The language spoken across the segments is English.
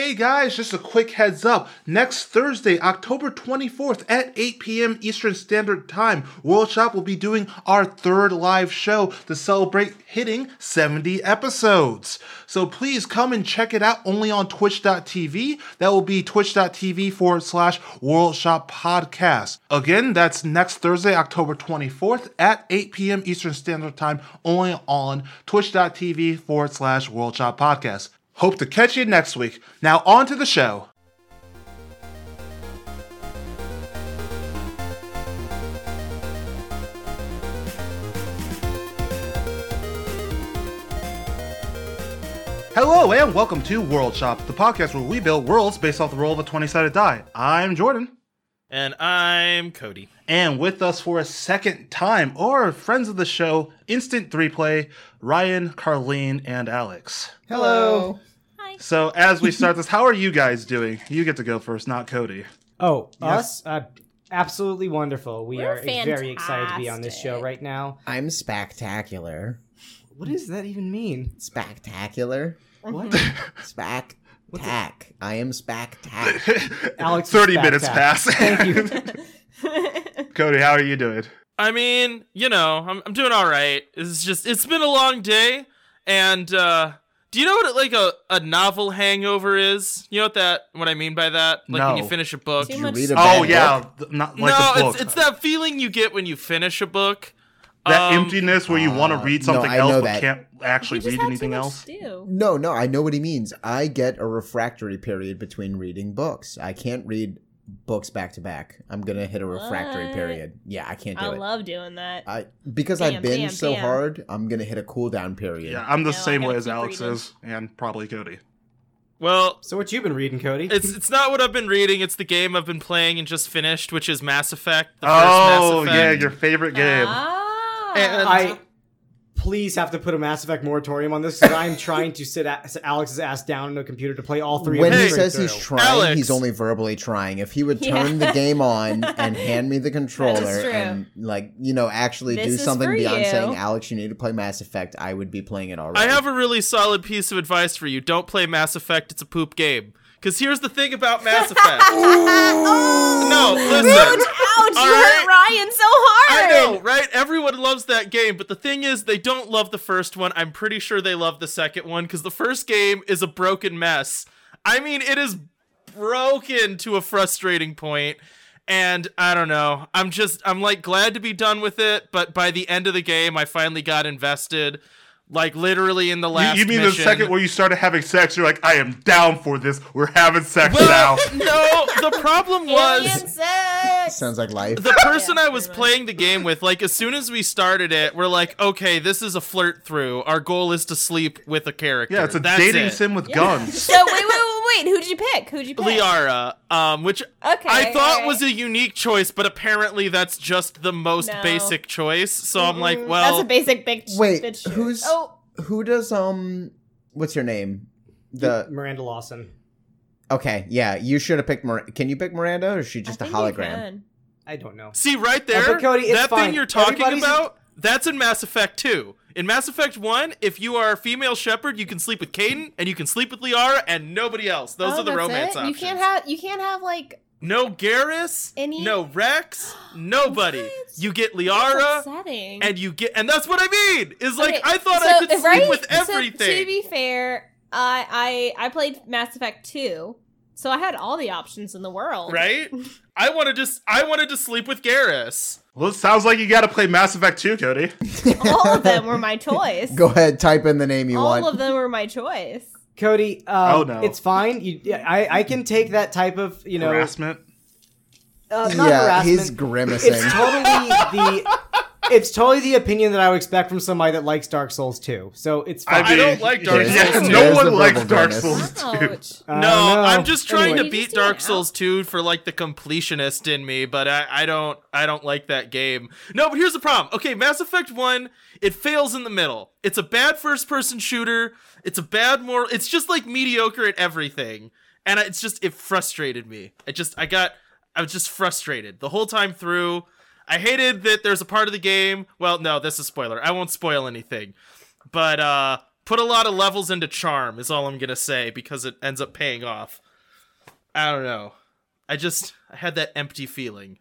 Hey guys, just a quick heads up. Next Thursday, October 24th at 8 p.m. Eastern Standard Time, World Shop will be doing our third live show to celebrate hitting 70 episodes. So please come and check it out only on twitch.tv. That will be twitch.tv forward slash World Shop Podcast. Again, that's next Thursday, October 24th at 8 p.m. Eastern Standard Time, only on twitch.tv forward slash World Shop Podcast. Hope to catch you next week. Now, on to the show. Hello, and welcome to World Shop, the podcast where we build worlds based off the roll of a 20 sided die. I'm Jordan. And I'm Cody. And with us for a second time, or friends of the show, Instant 3 Play, Ryan, Carlene, and Alex. Hello. Hi. So, as we start this, how are you guys doing? You get to go first, not Cody. Oh, Yes. us? Uh, absolutely wonderful. We We're are very excited to be on this show right now. I'm spectacular. What does that even mean? Spectacular. What? Spac. Tack. I am spectac. Alex is 30 minutes back. pass. Thank you. Cody, how are you doing? I mean, you know, I'm, I'm doing all right. It's just, it's been a long day. And, uh, do you know what like a, a novel hangover is? You know what that, what I mean by that? Like when you finish a book. Did you read a Oh, bad yeah. book? th- Not like no, a book. it's, it's that feeling you get when you finish a book. that Um, emptiness where you want to uh, read no, something I else know but that. can't actually read anything else. to. No, no, I know what he means. I get a refractory period between reading books. I can't read books back to back. I'm gonna hit a refractory What? period. Yeah, I can't do I it. I love doing that. I because I Bam, binge bam, so bam. hard, I'm gonna hit a cool down period. Yeah, I'm the No, same way as Alex reading. is, and probably Cody. Well, So what you've been reading, Cody? it's it's not what I've been reading. It's the game I've been playing and just finished, which is Mass Effect. The Oh, first Mass yeah, your favorite game. Ah. And I please have to put a Mass Effect moratorium on this because I'm trying to sit, a- sit Alex's ass down on a computer to play all three. When of them he straight says he's trying, Alex. he's only verbally trying. If he would Yeah. turn the game on and hand me the controller and like you know actually This do something beyond you. saying Alex, you need to play Mass Effect, I would be playing it already. I have a really solid piece of advice for you. Don't play Mass Effect. It's a poop game. Because here's the thing about Mass Effect. no, listen. Ouch! All you right. hurt Ryan so hard. I know, right? Everyone loves that game, but the thing is, they don't love the first one. I'm pretty sure they love the second one because the first game is a broken mess. I mean, it is broken to a frustrating point, and I don't know. I'm just, I'm like glad to be done with it, but by the end of the game, I finally got invested. Like literally in the last. you mean mission. the second where you started having sex? You're like, I am down for this. We're having sex Well, now. no, the problem was. Alien sex. Sounds like life. the person Yeah, I was playing the game with, like, as soon as we started it, we're like, okay, this is a flirt through. Our goal is to sleep with a character. Yeah, it's a That's dating it. sim with guns. So wait, wait, wait, wait. Who'd you pick? Who'd you pick? Liara, um, which Okay, I thought alright. was a unique choice, but apparently that's just the most No. basic choice. So I'm like, well, that's a basic big. Wait, bitch who's- Oh, Who does um what's your name? The Miranda Lawson. Okay, yeah, you should have picked Mir- Can you pick Miranda or is she just I a think you hologram? can. I don't know. see right there, but Cody, that fine. thing you're talking Everybody's- about, that's in Mass Effect 2. In Mass Effect 1, if you are a female Shepard, you can sleep with Kaidan and you can sleep with Liara and nobody else. Those Oh, are the romance it? options. You can't have. You can't have like. No Garrus, Any- no Wrex, nobody. What? You get Liara, and you get, and that's what I mean. Is like Okay, I thought so, I could sleep right? with So, everything. to be fair, I I I played Mass Effect 2, so I had all the options in the world. right? I wanted to, I wanted to sleep with Garrus. Well, it sounds like you got to play Mass Effect 2, Cody. All of them were my choice. Go ahead, type in the name you all want. All of them were my choice. Cody, um, Oh, no. it's fine. You, I, I can take that type of, you know, Harassment. uh, not yeah, harassment. he's grimacing. It's totally the, it's totally the opinion that I would expect from somebody that likes Dark Souls 2. So it's fine. I don't like Dark yeah, Souls No one likes Dark grimace. Souls 2. Ouch. I No. I'm just trying Anyway. to beat Dark Souls 2 for like the completionist in me, but I, I don't I don't like that game. No, but here's the problem. Okay, Mass Effect 1, it fails in the middle. It's a bad first person shooter. It's a bad moral it's just like mediocre at everything. And I- it's just it frustrated me. I just I got I was just frustrated the whole time through. I hated that there's a part of the game. Well, no, this is a spoiler. I won't spoil anything. But uh put a lot of levels into charm is all I'm gonna say because it ends up paying off. I don't know. I just I had that empty feeling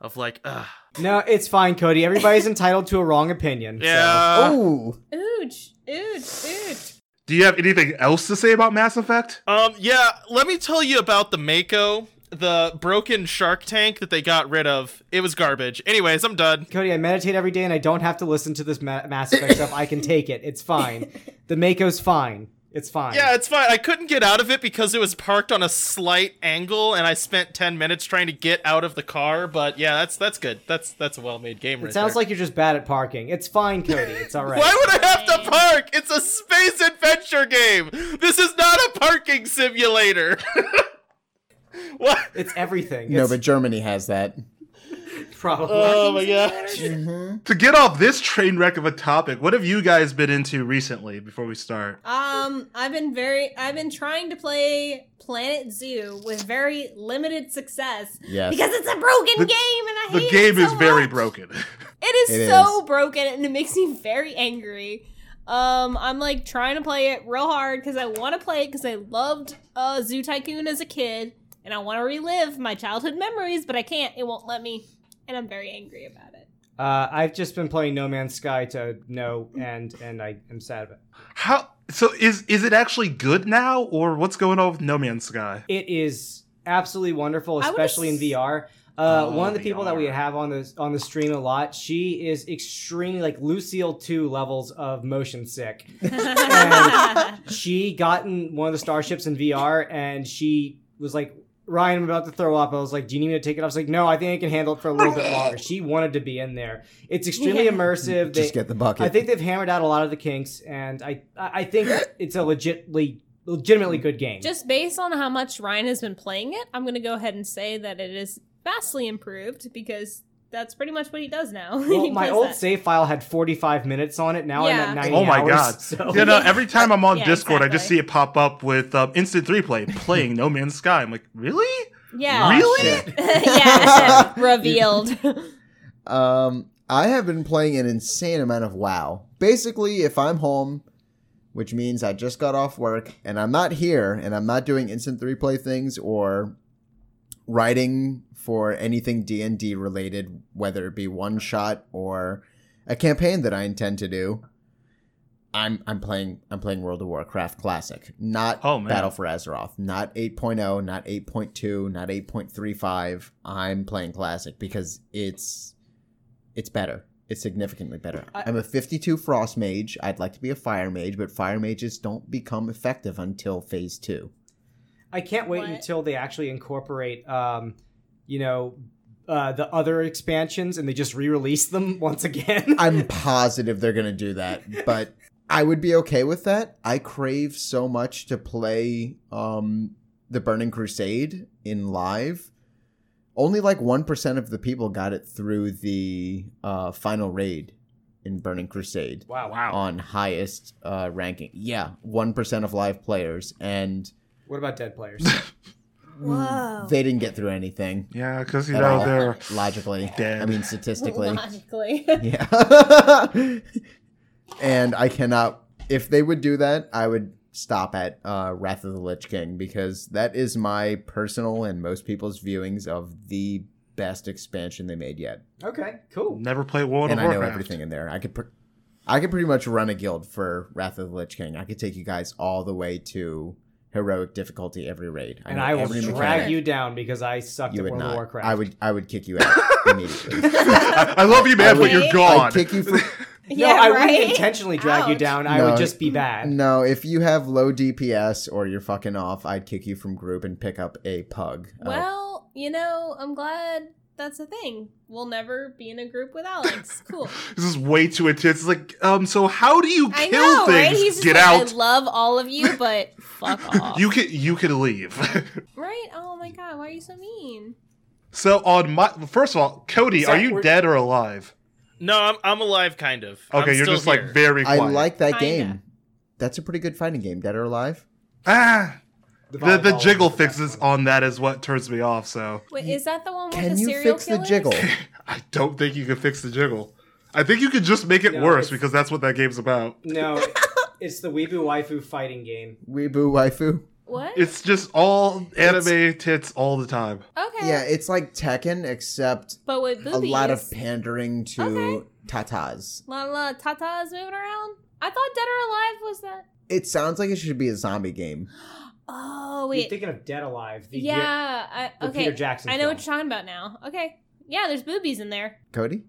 of like, ugh. No, it's fine, Cody. Everybody's entitled to a wrong opinion. so- Yeah. oh, Ooch, ooch, ooch. Do you have anything else to say about Mass Effect? Um, yeah, let me tell you about the Mako, the broken shark tank that they got rid of. It was garbage. Anyways, I'm done. Cody, I meditate every day and I don't have to listen to this Ma- Mass Effect stuff. I can take it. It's fine. The Mako's fine. It's fine. Yeah, it's fine. I couldn't get out of it because it was parked on a slight angle, and I spent ten minutes trying to get out of the car. But yeah, that's that's good. That's that's a well-made game. It right sounds there. like you're just bad at parking. It's fine, Cody. It's all right. Why would I have to park? It's a space adventure game. This is not a parking simulator. what? It's everything. no, It's but Germany has that. probably. Oh my gosh. To get off this train wreck of a topic, what have you guys been into recently before we start? Um, I've been very, I've been trying to play Planet Zoo with very limited success Yes. because it's a broken The- game and I The hate The game it is so very much. broken. It is It so is. broken and it makes me very angry. Um, I'm like trying to play it real hard because I want to play it because I loved uh, Zoo Tycoon as a kid and I want to relive my childhood memories, but I can't. It won't let me, and I'm very angry about it. Uh, I've just been playing No Man's Sky to no end, and I am sad about it. How so is is it actually good now or what's going on with No Man's Sky? It is absolutely wonderful, especially in VR. Uh, Oh, one of the people that we have on the on the stream a lot, she is extremely like Lucille two levels of motion sick. she got in one of the starships in VR, and she was like, "Ryan, I'm about to throw up." I was like, "Do you need me to take it?" Off? I was like, "No, I think I can handle it for a little bit longer." She wanted to be in there. It's extremely Yeah. immersive. They, Just get the bucket. I think they've hammered out a lot of the kinks, and I I I think it's a legitly legitimately good game. Just based on how much Ryan has been playing it, I'm going to go ahead and say that it is vastly improved because that's pretty much what he does now. Well, He my plays old that. save file had 45 minutes on it. Now Yeah. I'm at 90 Oh my hours, god! So You know, every time I'm on Yeah, Discord, I just see it pop up with um, instant three play playing No Man's Sky. I'm like, really? Yeah. Really? shit. yeah. Revealed. Um, I have been playing an insane amount of WoW. Basically, if I'm home, which means I just got off work and I'm not here and I'm not doing instant three play things or writing for anything D and D related, whether it be one shot or a campaign that I intend to do. I'm I'm playing I'm playing World of Warcraft Classic, not Oh, man. Battle for Azeroth, not 8.0, not 8.2, not 8.35. I'm playing Classic because it's it's better. It's significantly better. I- I'm a 52 Frost Mage. I'd like to be a Fire Mage, but Fire Mages don't become effective until Phase Two. I can't wait What? until they actually incorporate, um, you know, uh, the other expansions and they just re-release them once again. I'm positive they're gonna do that, but I would be okay with that. I crave so much to play um, the Burning Crusade in live. Only like one percent of the people got it through the uh, final raid in Burning Crusade wow. Wow. on highest uh, ranking. Yeah, one percent of live players, and What about dead players? Whoa. they didn't get through anything. Yeah, because you know all. they're Logically, Dead. I mean statistically. Logically. Yeah. and I cannot. If they would do that, I would stop at uh, Wrath of the Lich King because that is my personal and most people's viewings of the best expansion they made yet. okay, cool. never play World of Warcraft. and of I know everything in there. I could. Pr- I could pretty much run a guild for Wrath of the Lich King. I could take you guys all the way to heroic difficulty every raid. And I will drag mechanic. you down because I sucked You at would World of. Warcraft. I would. I would kick you out immediately. I, I love you, man, but you're gone. I'd kick you for No, yeah, I right? wouldn't intentionally drag you down. I No. would just be bad. No, if you have low DPS or you're fucking off, I'd kick you from group and pick up a pug. Uh, Well, you know, I'm glad that's a thing. We'll never be in a group with Alex. Cool. This is way too intense. It's like, um, so how do you I kill know, things? right? He's just Get like, out. I love all of you, but fuck off. you can you can leave. right? Oh my god, why are you so mean? so on my first of all, Cody, are you we're- dead or alive? No, I'm I'm alive, kind of. Okay, I'm you're still just here. like very I like that Kinda. game. That's a pretty good fighting game. Dead or Alive? ah. The, the volleyball jiggle was the best fixes on that is what turns me off. So Wait, is that the one with Can the you serial fix killers? the jiggle? I don't think you can fix the jiggle. I think you could just make it No, worse because that's what that game's about. No, It's the Weebu Waifu fighting game. Weebu waifu. What? It's just all anime tits all the time. okay. Yeah, it's like Tekken, except but with boobies. a lot of pandering to Okay. tatas. La la lot of tatas moving around. I thought Dead or Alive was that. It sounds like it should be a zombie game. Oh You're wait. thinking of Dead Alive. The yeah. I, the okay. Peter Jackson I know film. what you're talking about now. Okay. Yeah, there's boobies in there. Cody?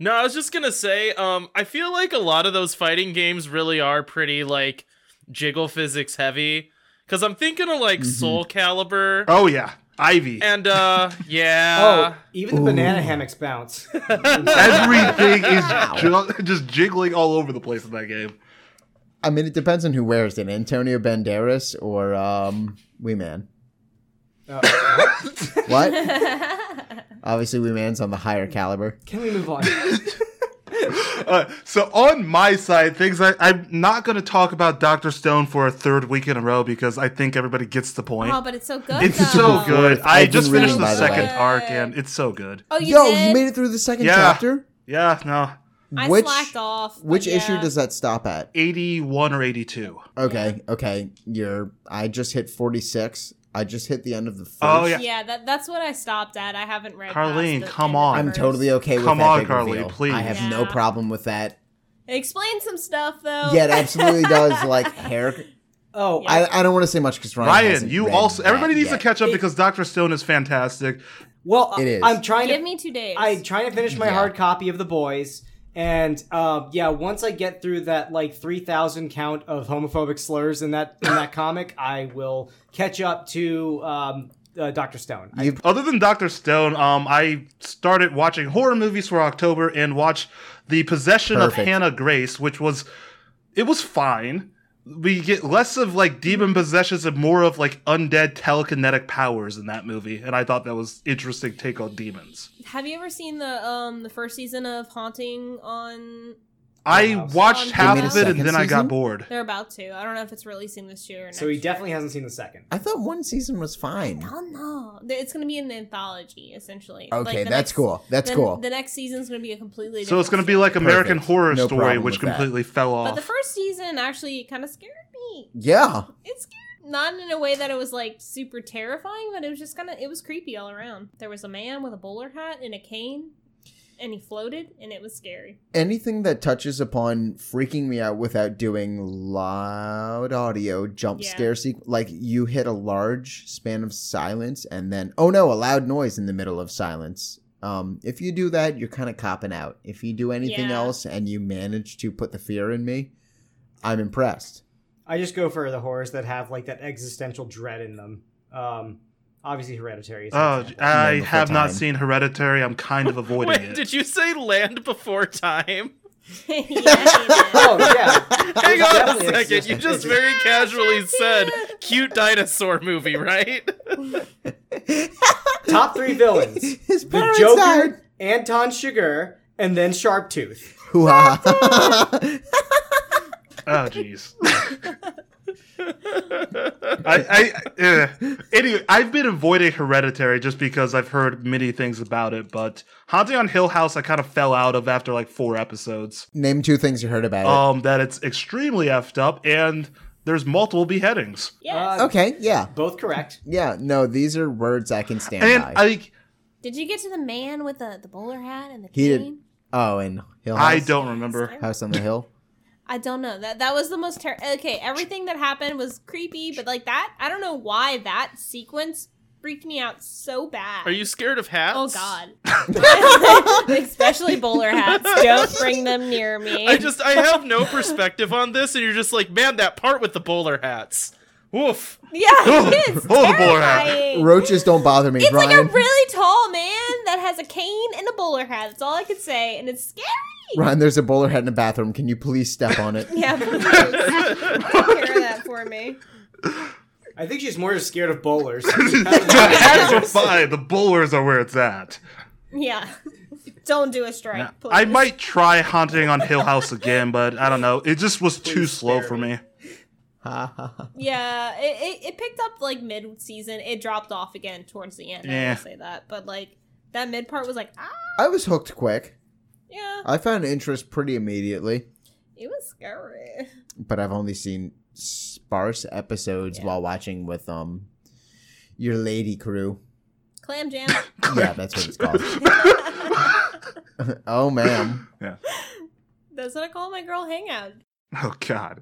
No, I was just gonna say, um, I feel like a lot of those fighting games really are pretty like jiggle physics heavy. Cause I'm thinking of like Mhm. Soul Calibur Oh yeah, Ivy. and uh yeah. Oh, yeah. even the Ooh. banana hammocks bounce. Everything is Wow. ju- just jiggling all over the place in that game. I mean, it depends on who wears it. Antonio Banderas or um, Wee Man. Uh, What? Obviously, Wee Man's on the higher caliber. Can we move on? Uh, so on my side, things I, I'm not going to talk about Doctor Stone for a third week in a row because I think everybody gets the point. oh, but it's so good. it's though. so good. I I've just finished reading, the by the second way. arc and it's so good. Oh, you Yo, did? you made it through the second Yeah. chapter? Yeah, no, I which slacked off. but which issue does that stop at? 81 or 82. Okay, okay. You're. I just hit forty six. I just hit the end of the oh, first. Oh, yeah. Yeah, that, that's what I stopped at. I haven't read. Carlene, come on. I'm totally okay with Come that on, big Carly, reveal. please. I have no problem with that. It explains some stuff though. Yeah, it absolutely does. Like hair. Oh, Yeah. I, I don't want to say much because Ryan. Ryan, hasn't you read also. Everybody needs yet. to catch up It- because Doctor Stone is fantastic. well, It is. I'm trying to Give to. me two days. I'm trying to finish my Yeah. hard copy of The Boys, and um, yeah, once I get through that like three thousand count of homophobic slurs in that in that comic, I will catch up to um, uh, Doctor Stone. I- Other than Doctor Stone, um, I started watching horror movies for October and watched The Possession Perfect. of Hannah Grace, which was it was fine. We get less of like demon possessions and more of like undead telekinetic powers in that movie, and I thought that was interesting take on demons. Have you ever seen the um the first season of Haunting on? I Wow. watched half me the of it and second then I got bored. They're about to. I don't know if it's releasing this year or next. so he year. definitely hasn't seen the second. I thought one season was fine. I don't know. It's going to be an anthology, essentially. Okay, Like, the that's next- cool. That's the, cool. The next season's going to be a completely. So it's going to be like American Perfect. Horror No Story, problem which with that. completely fell off. But off. the first season actually kind of scared me. yeah. It scared not in a way that it was like super terrifying, but it was just kind of it was creepy all around. There was a man with a bowler hat and a cane, and he floated, and it was scary. Anything that touches upon freaking me out without doing loud audio jump Yeah. scare sequence, like you hit a large span of silence and then oh no, a loud noise in the middle of silence. Um, if you do that, you're kind of copping out. If you do anything Yeah. else and you manage to put the fear in me, I'm impressed. I just go for the horrors that have like that existential dread in them. Um, obviously, Hereditary. Is an Oh. I have not Time. seen Hereditary. I'm kind of avoiding Wait, it. did you say Land Before Time? yeah, oh yeah, Hang on a second. exists. You just very casually said cute dinosaur movie, right? top three villains: His the Joker, died. Anton Chigurh, and then Sharptooth. Hoo-ha. Oh, jeez. I, I uh, anyway, I've been avoiding Hereditary just because I've heard many things about it, but Haunting on Hill House I kind of fell out of after like four episodes. Name two things you heard about it. Um, that it's extremely effed up and there's multiple beheadings. Yes. Uh, okay, yeah. Both correct. Yeah, no, these are words I can stand And by. I Did you get to the man with the, the bowler hat and the He did- oh, and Hill House. I don't remember. House on the Hill. I don't know. That that was the most ter- okay. Everything that happened was creepy, but like that, I don't know why that sequence freaked me out so bad. Are you scared of hats? Oh God! Especially bowler hats. Don't bring them near me. I just I have no perspective on this, and you're just like, man, that part with the bowler hats. Woof. yeah, Oh, it's oh, bowler hat. terrifying. Roaches don't bother me, It's like a really tall man that has a cane and a bowler hat. That's all I could say, and it's scary. Ryan, there's a bowler hat in the bathroom. Can you please step on it? Yeah, please take care of that for me. I think she's more scared of bowlers. The hats are fine. The bowlers are where it's at. Yeah, don't do a strike. Yeah. please. I might try Haunting on Hill House again, but I don't know. It just was too slow spare for me. Yeah, it, it, it picked up like mid season. It dropped off again towards the end. I Yeah. will say that, but like that mid part was like ah I was hooked quick. Yeah. I found interest pretty immediately. It was scary. but I've only seen sparse episodes Yeah. while watching with um your lady crew. Clam jam. Yeah, that's what it's called. oh, ma'am. Yeah. That's what I call my girl hangout. Oh God!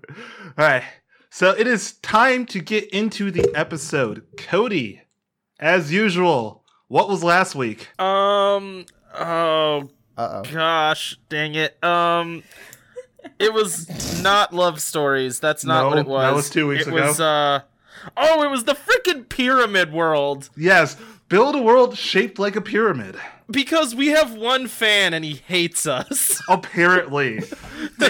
All right, so it is time to get into the episode. Cody, as usual, what was last week? Um. Oh Uh oh. gosh, dang it. Um. It was not love stories. That's not No, what it was. that was two weeks it ago. Was, uh. Oh, it was the freaking pyramid world. Yes, build a world shaped like a pyramid. Because we have one fan and he hates us. Apparently, We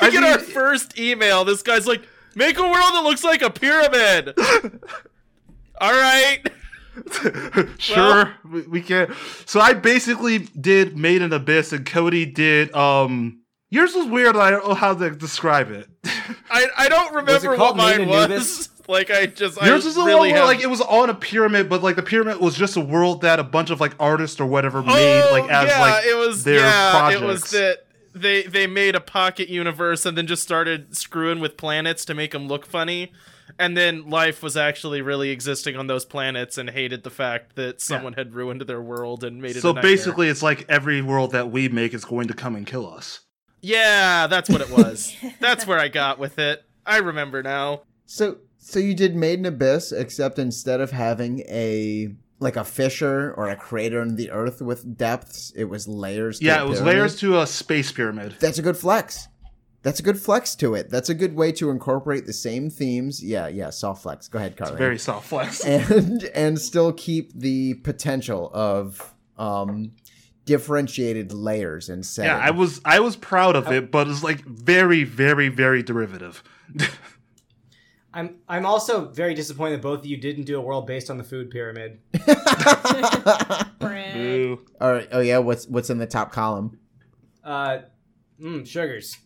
I get our first email. This guy's like, "Make a world that looks like a pyramid." All right. sure we, we can. So I basically did Made in Abyss, and Cody did. Um, yours was weird. and I don't know how to describe it. I I don't remember what mine was. Like I just Yours I was the really one where have- like it was on a pyramid, but like the pyramid was just a world that a bunch of like artists or whatever made, Oh, like as yeah, like it was their yeah, it was that they they made a pocket universe and then just started screwing with planets to make them look funny. And then life was actually really existing on those planets and hated the fact that someone had ruined their world and made it. So a basically, it's like every world that we make is going to come and kill us. yeah, that's what it was. that's where I got with it. I remember now. So, so you did Made in Abyss, except instead of having a like a fissure or a crater in the earth with depths, it was layers. To Yeah, a it was pyramid? layers to a space pyramid. That's a good flex. That's a good flex to it. That's a good way to incorporate the same themes. Yeah, yeah, soft flex. Go ahead, Carly. Very soft flex. and and still keep the potential of um differentiated layers and setting. Yeah, I was I was proud of it, but it's like very, very, very derivative. I'm I'm also very disappointed that both of you didn't do a world based on the food pyramid. Boo. All right. Oh yeah. What's what's in the top column? Uh, mm, sugars.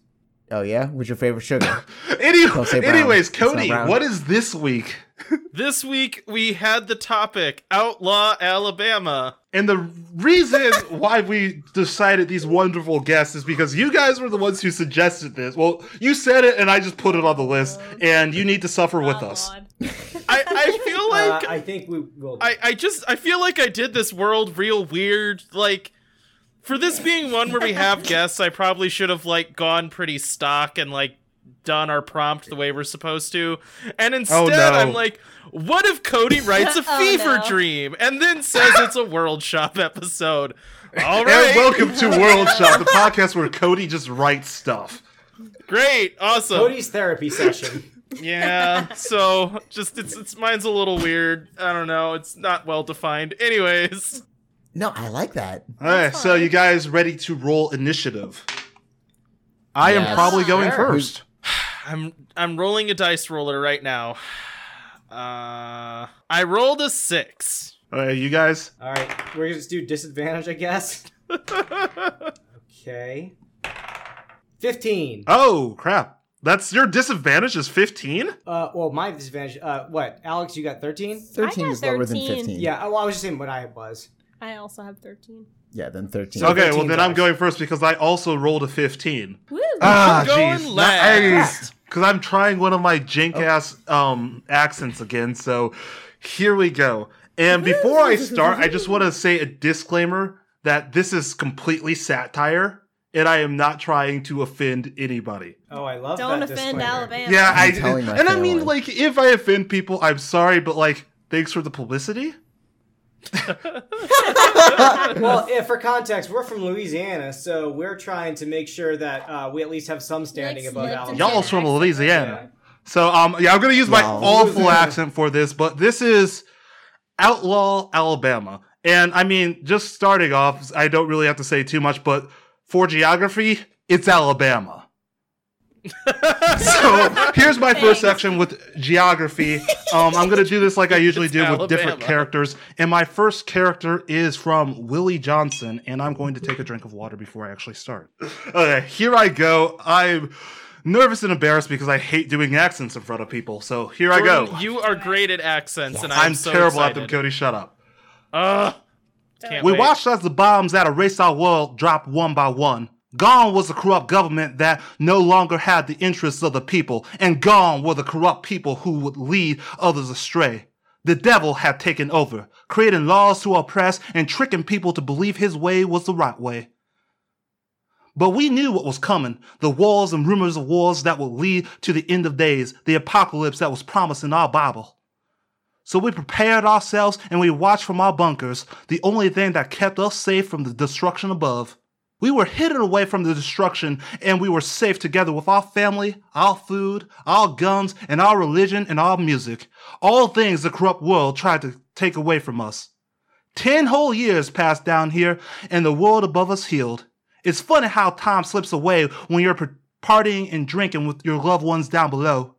Oh yeah. What's your favorite sugar? Any- Don't say brown. anyways, Cody, what is this week? This week we had the topic Outlaw Alabama. And the reason why we decided these wonderful guests is because you guys were the ones who suggested this. Well, you said it, and I just put it on the list, and you need to suffer with Oh, us. I, I feel like uh, I think we will. I, I just I feel like I did this world real weird. Like for this being one where we have guests, I probably should have like gone pretty stock and like done our prompt the way we're supposed to. And oh, instead no. I'm like, what if Cody writes a Oh, fever no. dream and then says it's a World Shop episode? All right. And welcome to World Shop, the podcast where Cody just writes stuff. Great. Awesome. Cody's therapy session. Yeah. So just it's it's mine's a little weird. I don't know. It's not well defined. Anyways. No, I like that. All right, so you guys ready to roll initiative? I am Yes. probably going Sure. first. I'm I'm rolling a dice roller right now. Uh, I rolled a six. All right, you guys. All right, we're gonna just do disadvantage, I guess. Okay. Fifteen. Oh crap! That's your disadvantage is fifteen. Uh, well, my disadvantage. Uh, what? Alex, you got thirteen? Thirteen got is lower than 13. fifteen. Yeah. Well, I was just saying what I was. I also have 13. Yeah, then thirteen. So- Okay, well 13 then I'm going first because I also rolled a fifteen. Woo! Ah, going jeez, last. Because I'm trying one of my jank ass um accents again. So here we go. And before I start, I just want to say a disclaimer that this is completely satire, and I am not trying to offend anybody. Oh, I love Don't that offend disclaimer. Alabama. Yeah, I I'm telling my and I mean like if I offend people, I'm sorry, but like thanks for the publicity. Well, yeah, for context, we're from Louisiana, so we're trying to make sure that uh, we at least have some standing Let's above Alabama. and Y'all's from. Louisiana. So um yeah, I'm gonna use my Y'all. awful accent for this, but this is Outlaw, Alabama. And I mean, just starting off, I don't really have to say too much, but for geography, it's Alabama. So here's my Thanks. first section with geography. Um, I'm gonna do this like I usually It's do with different characters. And my first character is from Willie Johnson, and I'm going to take a drink of water before I actually start. Okay, here I go. I'm nervous and embarrassed because I hate doing accents in front of people. So here I go. You are great at accents, and I'm, I'm so terrible at them. Cody. Shut up. Can't We wait. watched as the bombs that erased our world drop one by one. Gone was the corrupt government that no longer had the interests of the people, and gone were the corrupt people who would lead others astray. The devil had taken over, creating laws to oppress and tricking people to believe his way was the right way. But we knew what was coming the wars and rumors of wars that would lead to the end of days, the apocalypse that was promised in our Bible. So we prepared ourselves and we watched from our bunkers, the only thing that kept us safe from the destruction above. We were hidden away from the destruction and we were safe together with our family, our food, our guns, and our religion and our music. All things the corrupt world tried to take away from us. Ten whole years passed down here and the world above us healed. It's funny how time slips away when you're partying and drinking with your loved ones down below.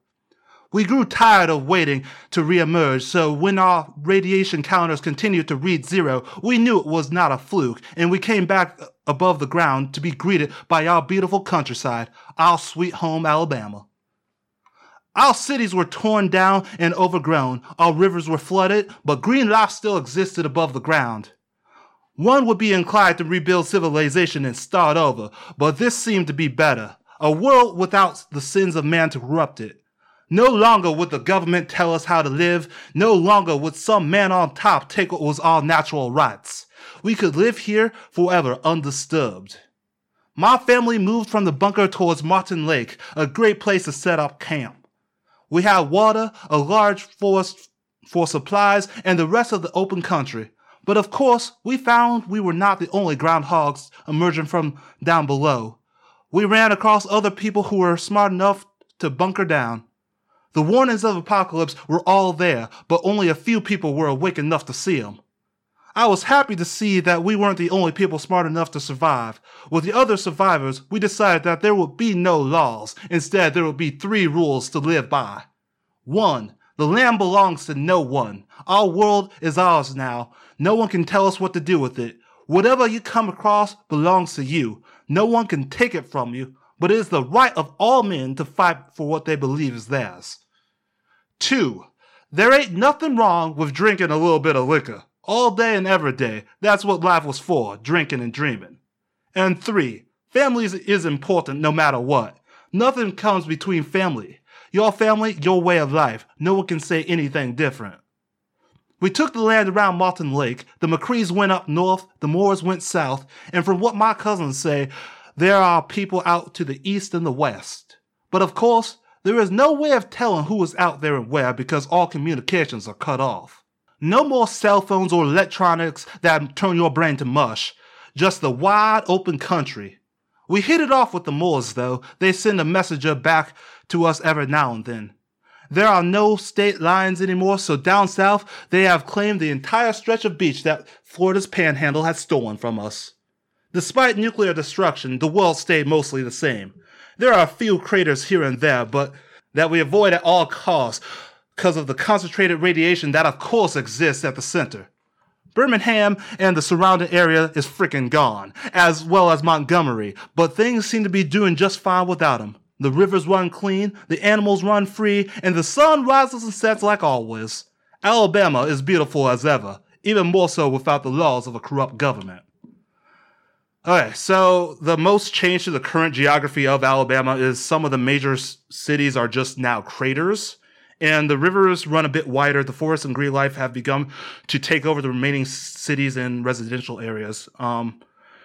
We grew tired of waiting to reemerge, so when our radiation counters continued to read zero, we knew it was not a fluke, and we came back above the ground to be greeted by our beautiful countryside, our sweet home, Alabama. Our cities were torn down and overgrown, our rivers were flooded, but green life still existed above the ground. One would be inclined to rebuild civilization and start over, but this seemed to be better. A world without the sins of man to corrupt it. No longer would the government tell us how to live. No longer would some man on top take what was our natural rights. We could live here forever undisturbed. My family moved from the bunker towards Martin Lake, a great place to set up camp. We had water, a large forest for supplies, and the rest of the open country. But of course, we found we were not the only groundhogs emerging from down below. We ran across other people who were smart enough to bunker down. The warnings of apocalypse were all there, but only a few people were awake enough to see them. I was happy to see that we weren't the only people smart enough to survive. With the other survivors, we decided that there would be no laws. Instead, there would be three rules to live by. One, the land belongs to no one. Our world is ours now. No one can tell us what to do with it. Whatever you come across belongs to you. No one can take it from you, but it is the right of all men to fight for what they believe is theirs. Two, there ain't nothing wrong with drinking a little bit of liquor. All day and every day. That's what life was for, drinking and dreaming. And three, family is important no matter what. Nothing comes between family. Your family, your way of life. No one can say anything different. We took the land around Martin Lake. The McCrees went up north, the Moores went south, and from what my cousins say, there are people out to the east and the west. But of course, there is no way of telling who is out there and where because all communications are cut off. No more cell phones or electronics that turn your brain to mush. Just the wide open country. We hit it off with the Moores, though. They send a messenger back to us every now and then. There are no state lines anymore, so down south, they have claimed the entire stretch of beach that Florida's panhandle had stolen from us. Despite nuclear destruction, the world stayed mostly the same. There are a few craters here and there, but that we avoid at all costs because of the concentrated radiation that, of course, exists at the center. Birmingham and the surrounding area is freaking gone, as well as Montgomery, but things seem to be doing just fine without. The rivers run clean, the animals run free, and the sun rises and sets like always. Alabama is beautiful as ever, even more so without the laws of a corrupt government. Okay, so the most change to the current geography of Alabama is some of the major s- cities are just now craters, and the rivers run a bit wider. The forests and green life have begun to take over the remaining cities and residential areas. Um,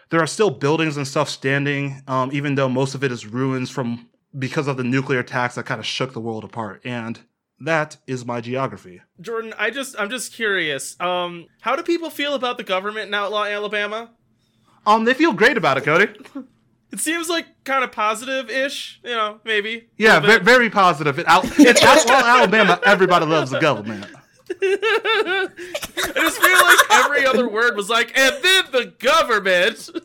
there are still buildings and stuff standing, um, even though most of it is ruins from because of the nuclear attacks that kind of shook the world apart. And that is my geography. Jordan, I just I'm just curious. Um, how do people feel about the government in Outlaw Alabama? Um, they feel great about it, Cody. It seems like kind of positive-ish, you know, maybe. Yeah, ve- very positive. It out, it's outlaw Alabama. Everybody loves the government. I just feel like every other word was like, and then the government.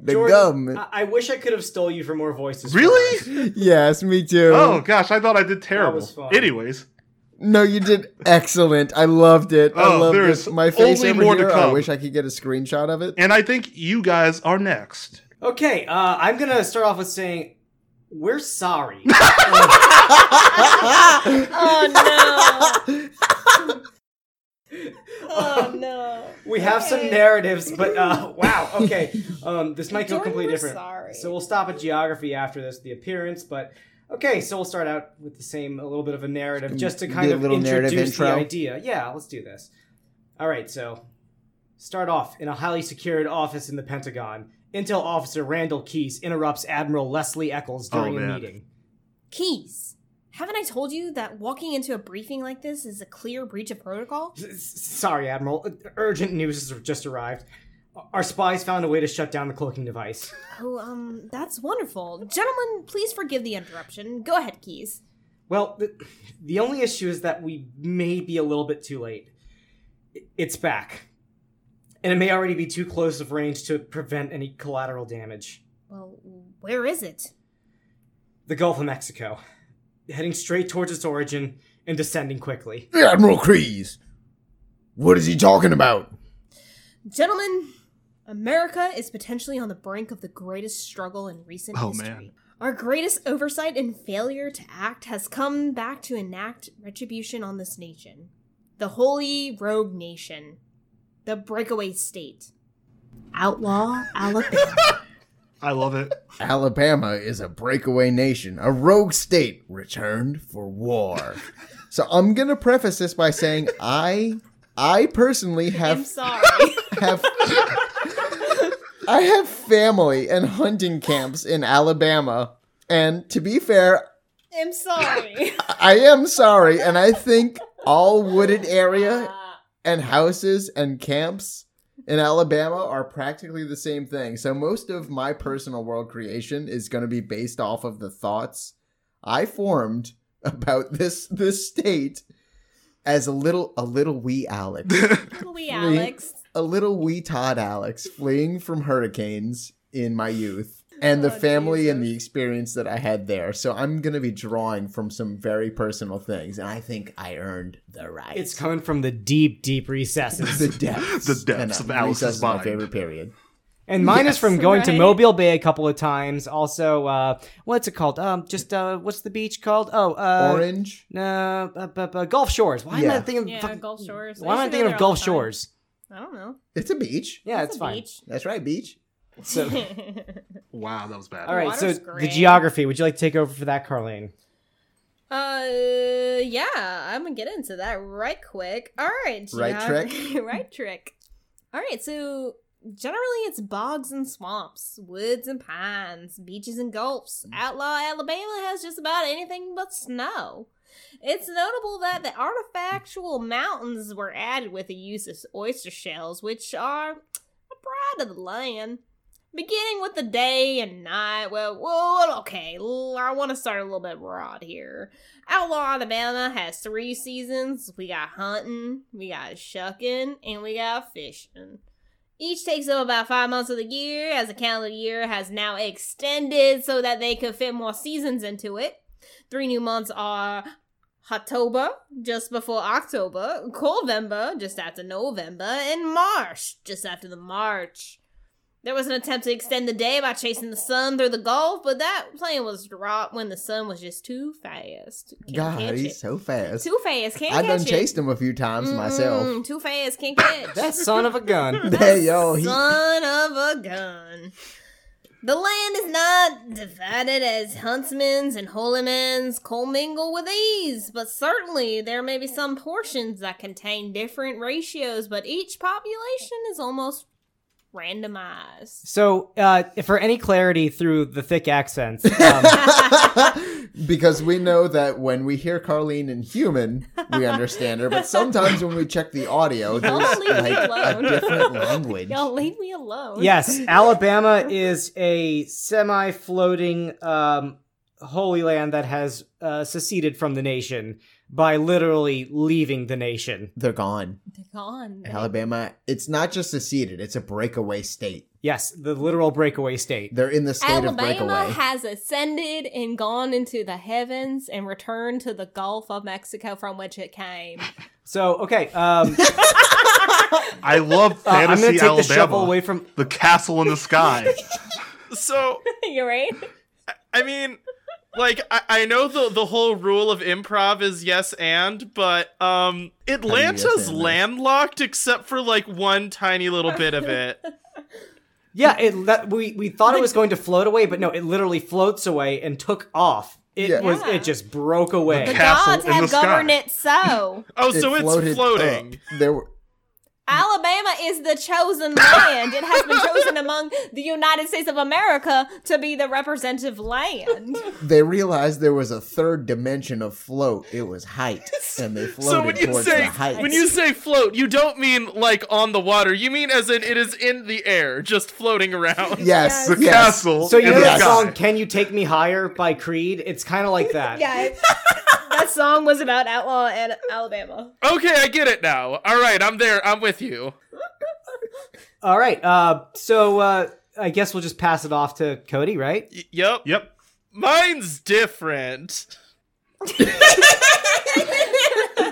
The Jordan, government. I-, I wish I could have stole you for more voices. Really? yes, me too. Oh gosh, I thought I did terrible. was fun. Anyways, No, you did excellent. I loved it. I Oh, loved there's it. My face only over more to here. I wish I could get a screenshot of it. and I think you guys are next. Okay, uh, I'm gonna start off with saying we're sorry. Oh no. oh no. we we have some narratives, but uh, wow, okay. Um, this might go completely different. sorry. So we'll stop at geography after this, the appearance. But okay, so we'll start out with the same, a little bit of a narrative, just to kind a of little narrative introduce the idea. Yeah, let's do this. All right, so start off in a highly secured office in the Pentagon. Intel officer Randall Keys interrupts Admiral Leslie Eccles oh, during Oh, a meeting. Keys. Haven't I told you that walking into a briefing like this is a clear breach of protocol? S- s- Sorry, Admiral. Urgent news has just arrived. Our spies found a way to shut down the cloaking device. Oh, um, that's wonderful. Gentlemen, please forgive the interruption. Go ahead, Keys. Well, the, the only issue is that we may be a little bit too late. It's back. And it may already be too close of range to prevent any collateral damage. Well, where is it? The Gulf of Mexico. Heading straight towards its origin and descending quickly. Admiral Kreese. What is he talking about? Gentlemen, America is potentially on the brink of the greatest struggle in recent Oh, history. man. Our greatest oversight and failure to act has come back to enact retribution on this nation. The holy rogue nation. The breakaway state. Outlaw Alabama. I love it. Alabama is a breakaway nation, a rogue state returned for war. so I'm gonna preface this by saying I, I personally have I'm sorry. have I have family and hunting camps in Alabama, and to be fair, I'm sorry. I am sorry, and I think all wooded area and houses and camps in Alabama are practically the same thing. So most of my personal world creation is going to be based off of the thoughts I formed about this this state as a little a little wee Alex, Wee Alex. A little wee Todd Alex fleeing from hurricanes in my youth. And the Oh, family and the experience that I had there. So I'm going to be drawing from some very personal things. And I think I earned the right. It's coming from the deep, deep recesses. the depths. The depths And, of uh, Alice's recess my favorite period. And mine is from going to Mobile Bay a couple of times. Also, uh, what's it called? Um, just uh, what's the beach called? Oh, uh, Orange. No, uh, bu- bu- Gulf Shores. Why am I thinking? Yeah, fuck- Gulf Shores. Why am I used to go thinking of Gulf the time. Shores? I don't know. It's a beach. Yeah, It's it's a fine. beach. That's right, beach. So, Wow, that was bad. all right. So water's the great. geography. Would you like to take over for that, Carlene? Uh, yeah, I'm gonna get into that right quick. All right, Right geog- right trick. All right, so generally it's bogs and swamps, woods and pines, beaches and gulfs. Outlaw Alabama has just about anything but snow. It's notable that the artifactual mountains were added with the use of oyster shells, which are a pride of the land. Beginning with the day and night, well, well, okay, I want to start a little bit broad here. Outlaw Alabama has three seasons. We got hunting, we got shucking, and we got fishing. Each takes up about five months of the year, as the calendar year has now extended so that they could fit more seasons into it. Three new months are October, just before October, November, just after November, and March, just after the March. There was an attempt to extend the day by chasing the sun through the Gulf, but that plan was dropped when the sun was just too fast. Can't God, catch he's it. so fast. Too fast, can't I done catch it. chased him a few times myself. Mm-mm, Too fast, can't catch. That son of a gun. Hey, yo, he, Son of a gun. The land is not divided as huntsmen's and holymen's commingle with ease, but certainly there may be some portions that contain different ratios, but each population is almost randomized. So, uh, for any clarity through the thick accents, um, because we know that when we hear Carlene in human, we understand her, but sometimes when we check the audio, there's leave like a different language. Y'all leave me alone. yes, Alabama is a semi-floating um, holy land that has uh, seceded from the nation by literally leaving the nation. They're gone. They're gone. Alabama, it's not just seceded, it's a breakaway state. Yes, the literal breakaway state. They're in the state of breakaway. Alabama has ascended and gone into the heavens and returned to the Gulf of Mexico from which it came. So, okay, um, I love uh, I'm fantasy going to take Alabama. the shovel away from. the castle in the sky. So you're right? I mean, like I, I know the the whole rule of improv is yes and, but um Atlanta's yes landlocked except for like one tiny little bit of it. Yeah, it that, we we thought it was going to float away, but no, it literally floats away and took off. It Yeah. was Yeah. it just broke away. The Castle gods in have the sky. governed it so. Oh, It so it's floating. up. There were Alabama is the chosen land. It has been chosen among the United States of America to be the representative land. they realized there was a third dimension of float. It was height, and they floated So when you towards say the height. when you say float, you don't mean like on the water. You mean as in it is in the air, just floating around. yes, The yes. castle. So you know the that song "Can You Take Me Higher" by Creed? It's kind of like that. Yeah, it- that song was about Outlaw and Alabama. Okay, I get it now. All right, I'm there. I'm with you. All right. Uh, so uh, I guess we'll just pass it off to Cody, right? Y- yep. Yep. Mine's different.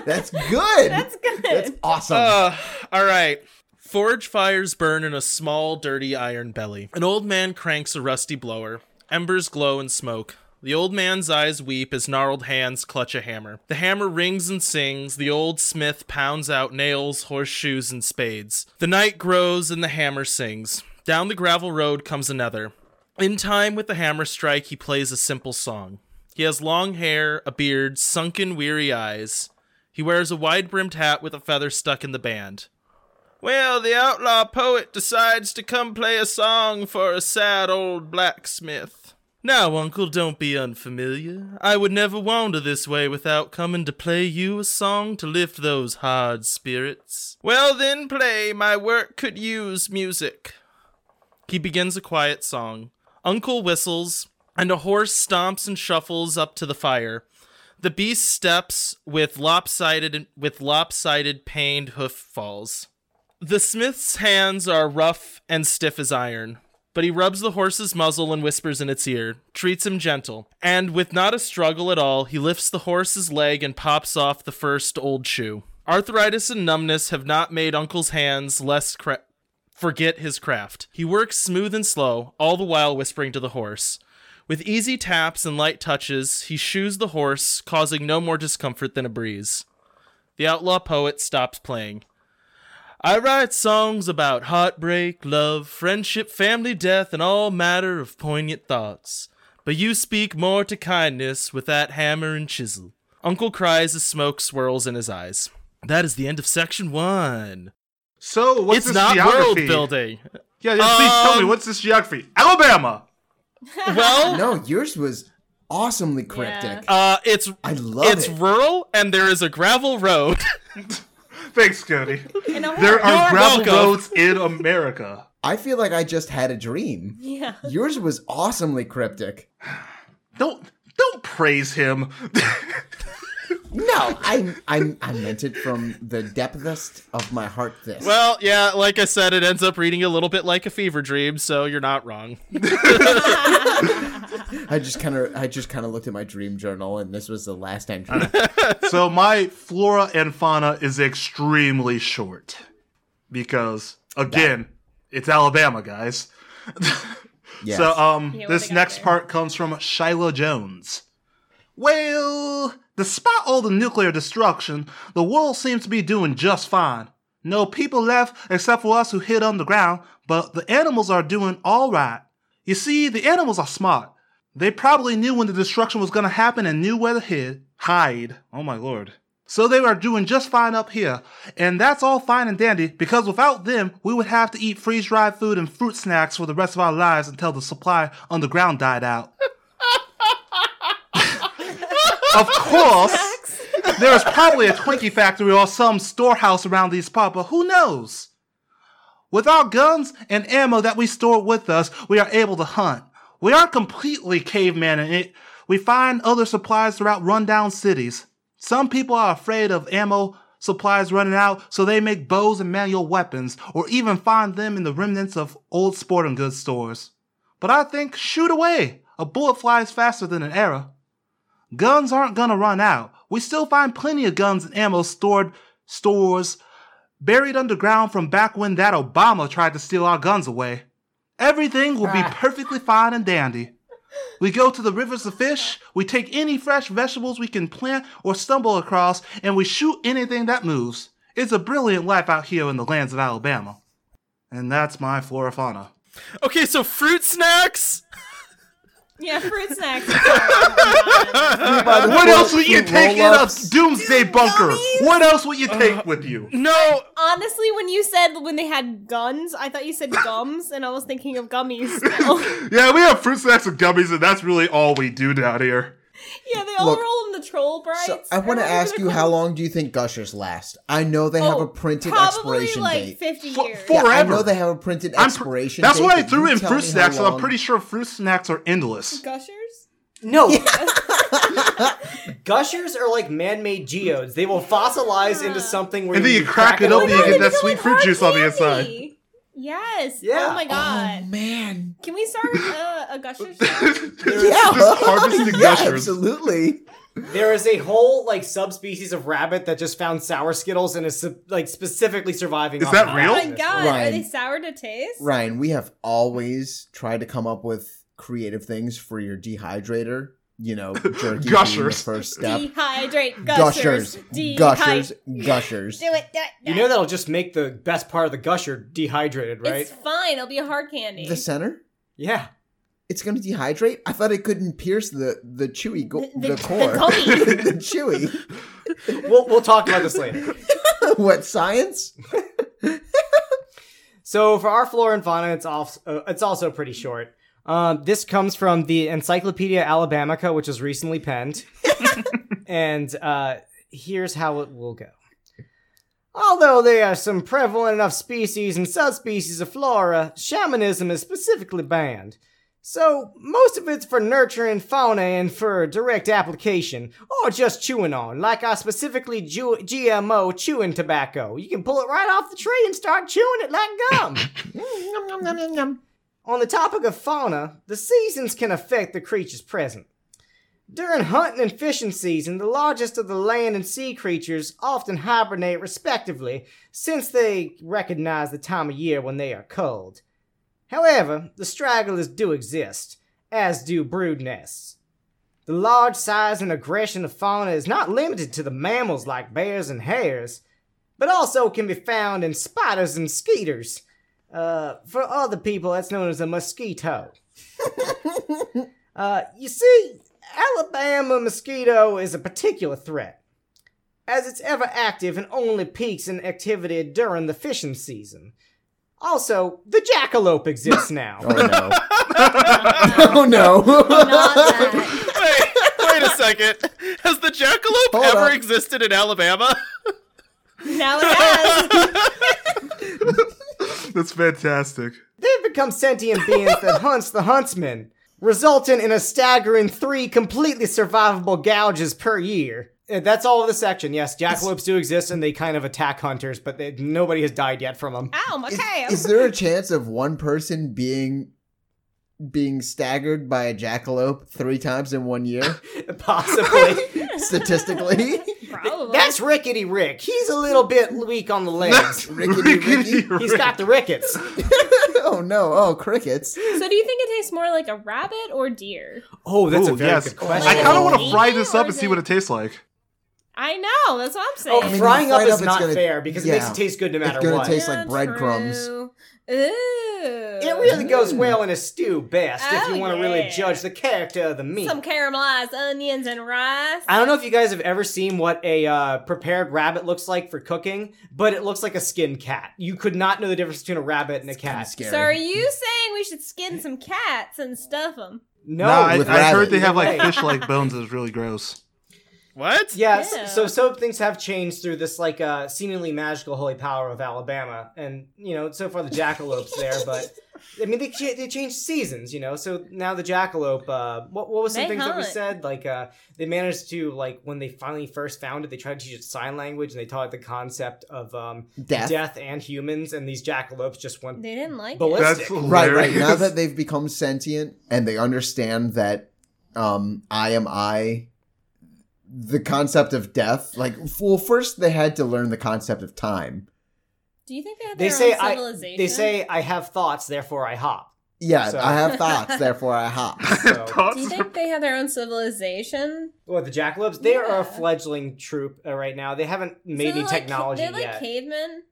That's good. That's good. That's awesome. Uh, all right. Forge fires burn in a small, dirty iron belly. An old man cranks a rusty blower. Embers glow and smoke. The old man's eyes weep as gnarled hands clutch a hammer. The hammer rings and sings. The old smith pounds out nails, horseshoes, and spades. The night grows and the hammer sings. Down the gravel road comes another. In time with the hammer strike, he plays a simple song. He has long hair, a beard, sunken, weary eyes. He wears a wide brimmed hat with a feather stuck in the band. Well, the outlaw poet decides to come play a song for a sad old blacksmith. Now, uncle, don't be unfamiliar. I would never wander this way without coming to play you a song to lift those hard spirits. Well, then, play. My work could use music. He begins a quiet song. Uncle whistles, and a horse stomps and shuffles up to the fire. The beast steps with lopsided with lopsided pained hoof falls. The smith's hands are rough and stiff as iron, but he rubs the horse's muzzle and whispers in its ear, treats him gentle, and with not a struggle at all, he lifts the horse's leg and pops off the first old shoe. Arthritis and numbness have not made Uncle's hands less cra- forget his craft. He works smooth and slow, all the while whispering to the horse. With easy taps and light touches, he shoes the horse, causing no more discomfort than a breeze. The outlaw poet stops playing. I write songs about heartbreak, love, friendship, family, death, and all matter of poignant thoughts. But you speak more to kindness with that hammer and chisel. Uncle cries as smoke swirls in his eyes. That is the end of section one. So what's it's this not geography? world building. Yeah, yeah, please tell me Um, what's this geography? Alabama. Well, no, yours was awesomely cryptic. uh, it's I love it's it. rural and there is a gravel road. Thanks, Cody. There are You're gravel welcome. roads in America. I feel like I just had a dream. Yeah. Yours was awesomely cryptic. Don't don't praise him. No, I I I meant it from the depthest of my heart. This. well, yeah, like I said, it ends up reading a little bit like a fever dream, so you're not wrong. I just kind of I just kind of looked at my dream journal, and this was the last entry. so my flora and fauna is extremely short because again, it's Alabama, guys. Yes. So um Yeah, this next there? part comes from Shiloh Jones. Well, despite all the nuclear destruction, the world seems to be doing just fine. No people left except for us who hid underground, but the animals are doing all right. You see, the animals are smart. They probably knew when the destruction was to happen and knew where to hid, hide. Oh my lord. So they are doing just fine up here, and that's all fine and dandy because without them, we would have to eat freeze dried food and fruit snacks for the rest of our lives until the supply underground died out. of course, there is probably a Twinkie factory or some storehouse around these parts, but who knows? With our guns and ammo that we store with us, we are able to hunt. We aren't completely caveman in it. We find other supplies throughout rundown cities. Some people are afraid of ammo supplies running out, so they make bows and manual weapons, or even find them in the remnants of old sporting goods stores. But I think shoot away. A bullet flies faster than an arrow. Guns aren't gonna run out. We still find plenty of guns and ammo stored stores buried underground from back when that Obama tried to steal our guns away. Everything will be perfectly fine and dandy. We go to the rivers to fish, we take any fresh vegetables we can plant or stumble across, and we shoot anything that moves. It's a brilliant life out here in the lands of Alabama. And that's my flora fauna. Okay, so fruit snacks. Yeah, fruit snacks. Sorry, I'm done. What else would you Fruit take in a roll-ups. doomsday bunker? gummies. What else would you take uh, with you? No, Honestly, when you said when they had guns, I thought you said gums, and I was thinking of gummies still. Yeah, we have fruit snacks and gummies, and that's really all we do down here. yeah, they all Look, roll in the troll brights. So I want to ask you, how long do you think Gushers last? I know they have Oh, a printed Probably expiration like date. 50 For- years. for- Yeah, I forever. know they have a printed I'm pr- expiration that's date. why I threw you in fruit me how snacks, and I'm pretty sure fruit snacks are endless. Gushers? No. Gushers are like man-made geodes. They will fossilize into ah. something where And then you you crack it open, and you get that sweet fruit hard juice on the candy. inside. Yes. Yeah. Oh my god. Oh man. Can we start uh, a gusher? Yeah, harvesting yeah, gushers. absolutely. There is a whole like subspecies of rabbit that just found sour skittles and is like specifically surviving. Is that real? oh my god. Ryan. Are they sour to taste? Ryan, we have always tried to come up with creative things for your dehydrator. You know, jerky being the Gushers. first step. Dehydrate Gushers, gushers. Dehy- gushers, gushers. Do it, do it. do You it. know that'll just make the best part of the gusher dehydrated, right? It's fine. It'll be a hard candy. The center, Yeah. it's going to dehydrate. I thought it couldn't pierce the the chewy go- The- the, the- the core, gummy. the chewy. We'll we'll talk about this later. what science? So for our flora and fauna, it's also uh, it's also pretty short. Um, this comes from the Encyclopedia Alabamica, which was recently penned, and uh, here's how it will go. Although there are some prevalent enough species and subspecies of flora, shamanism is specifically banned. So most of it's for nurturing fauna and for direct application, or just chewing on, like our specifically Ju- GMO chewing tobacco. You can pull it right off the tree and start chewing it like gum. On the topic of fauna, the seasons can affect the creatures present. During hunting and fishing season, the largest of the land and sea creatures often hibernate respectively, since they recognize the time of year when they are cold. However, the stragglers do exist, as do brood nests. The large size and aggression of fauna is not limited to the mammals like bears and hares, but also can be found in spiders and skeeters. Uh, for the people, that's known as a mosquito. uh, you see, Alabama mosquito is a particular threat, as it's ever active and only peaks in activity during the fishing season. Also, the jackalope exists now. Oh no! oh no! Wait, wait a second. Has the jackalope Hold ever up. existed in Alabama? Now it has. That's fantastic. They've become sentient beings that hunts the huntsman, resulting in a staggering three completely survivable gouges per year. That's all of the section. Yes, jackalopes do exist and they kind of attack hunters, but they, nobody has died yet from them. Ow, my calf. Is there a chance of one person being being staggered by a jackalope three times in one year? Possibly. Statistically, Probably. That's Rickety Rick. He's a little bit weak on the legs. Rickety Ricky. He's got the rickets. oh no! Oh crickets! so do you think it tastes more like a rabbit or deer? Oh, that's a very yes. good question. I kind of want to Oh. fry this up and Or see what it tastes like. I know. That's what I'm oh, saying. Oh, I mean, frying up is up, not gonna- fair because it makes it taste good no matter It's matter gonna what. taste like breadcrumbs. True. Ooh. it really goes well in a stew best if Oh, you want to really judge the character of the meat. Some caramelized onions and rice. I don't know if you guys have ever seen what a uh, prepared rabbit looks like for cooking, but it looks like a skinned cat. You could not know the difference between a rabbit and a Kinda cat. scary. So are you saying we should skin some cats and stuff them? No, nah, I, I heard they have like fish-like bones. It's really gross. What? Yeah, Yeah. so so things have changed through this like uh, seemingly magical holy power of Alabama, and you know so far the jackalope's there, but I mean they cha- they changed seasons, you know. So now the jackalope, uh, what what was some They things that we said? Like uh, they managed to like when they finally first found it, they tried to teach it sign language, and they taught it the concept of um, Death. and humans, and these jackalopes just went They didn't like ballistic. That's Right, right. Now that they've become sentient and they understand that um I am I the concept of death, like well first they had to learn the concept of time. Do you think they have They their say own I civilization? they say I have thoughts, therefore I hop. Yeah, So- I have thoughts, therefore I hop. So, Do you think they have their own civilization? what the jackalopes? They are a fledgling troop uh, right now. They haven't made So any they're like- technology They're like yet. cavemen.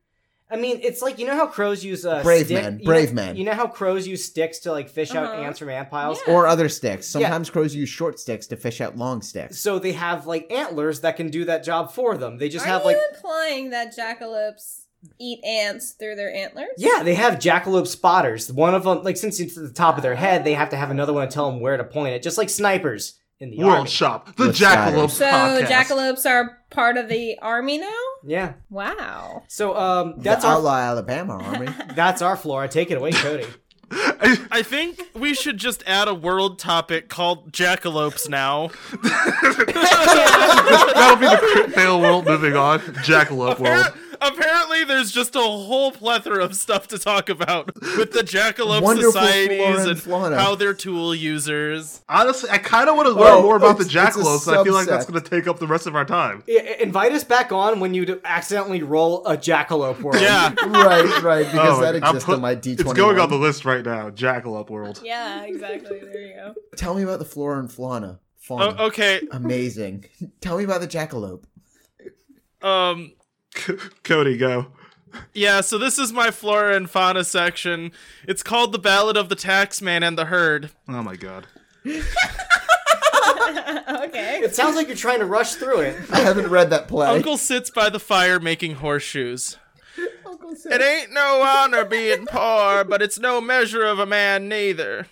I mean, it's like you know how crows use uh, Brave stick- men, you brave know, men. You know how crows use sticks to like fish out Uh-huh. ants from ant piles. Yeah. or other sticks. Sometimes crows use short sticks to fish out long sticks. So they have like antlers that can do that job for them. They just Are have you like implying that jackalopes eat ants through their antlers? yeah, they have jackalope spotters. One of them, like since it's at the top of their head, they have to have another one to tell them where to point it, just like snipers in the World army. Shop, the With Jackalope So podcast. jackalopes are part of the army now? Yeah. Wow. So um, That's that's the our Outlaw Alabama Army. that's our Flora. Take it away, Cody. I think we should just add a world topic called jackalopes now. That'll be the crit fail world. Moving on, Jackalope world. Appar- Apparently, there's just a whole plethora of stuff to talk about with the jackalope Wonderful societies and and fauna. how they're tool users. Honestly, I kind of want to learn Oh, more about the it's- it's a Jackalopes. I feel like that's going to take up the rest of our time. I- invite us back on when you accidentally roll a jackalope world. Yeah. right, right, because Oh, that exists put- on my D20. It's going on the list right now. Jackalope world. Yeah, exactly. There you go. Tell me about the flora and fauna. Fauna. Oh, okay. Amazing. Tell me about the jackalope. Um. Cody, go. Yeah, so this is my flora and fauna section. It's called The Ballad of the Taxman and the Herd. Oh my god. okay. It sounds like you're trying to rush through it. I haven't read that play. Uncle sits by the fire making horseshoes. It ain't no honor being poor, but it's no measure of a man neither.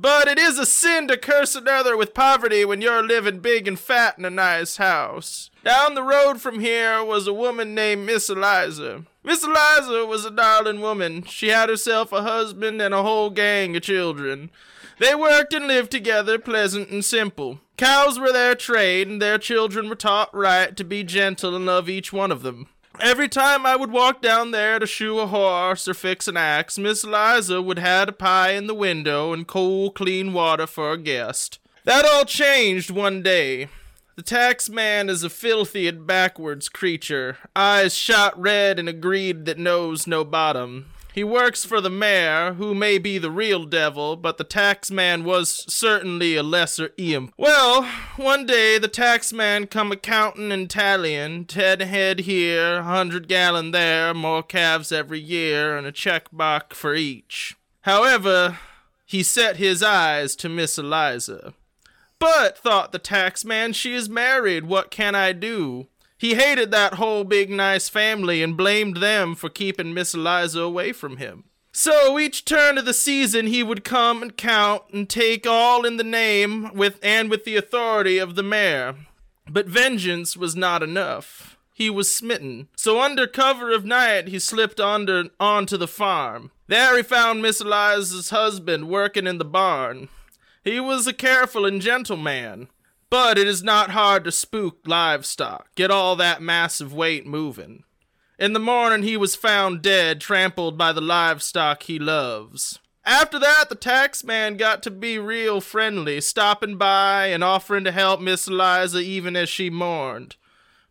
But it is a sin to curse another with poverty when you're living big and fat in a nice house. Down the road from here was a woman named Miss Eliza. Miss Eliza was a darling woman. She had herself a husband and a whole gang of children. They worked and lived together, pleasant and simple. Cows were their trade, and their children were taught right to be gentle and love each one of them. Every time I would walk down there to shoe a horse or fix an axe, Miss Liza would have a pie in the window and cold, clean water for a guest. That all changed one day. The tax man is a filthy and backwards creature, eyes shot red and a greed that knows no bottom. He works for the mayor, who may be the real devil, but the tax man was certainly a lesser imp. Well, one day the tax man come a countin' and tallying, ten head here, hundred gallon there, more calves every year, and a check box for each. However, he set his eyes to Miss Eliza. But, thought the tax man, she is married, what can I do? He hated that whole big nice family and blamed them for keeping Miss Eliza away from him. So each turn of the season he would come and count and take all in the name with and with the authority of the mayor. But vengeance was not enough. He was smitten. So under cover of night he slipped under onto the farm. There he found Miss Eliza's husband working in the barn. He was a careful and gentle man. But it is not hard to spook livestock, get all that massive weight moving. In the morning he was found dead, trampled by the livestock he loves. After that, the tax man got to be real friendly, stopping by and offering to help Miss Eliza even as she mourned.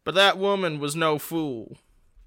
But that woman was no fool.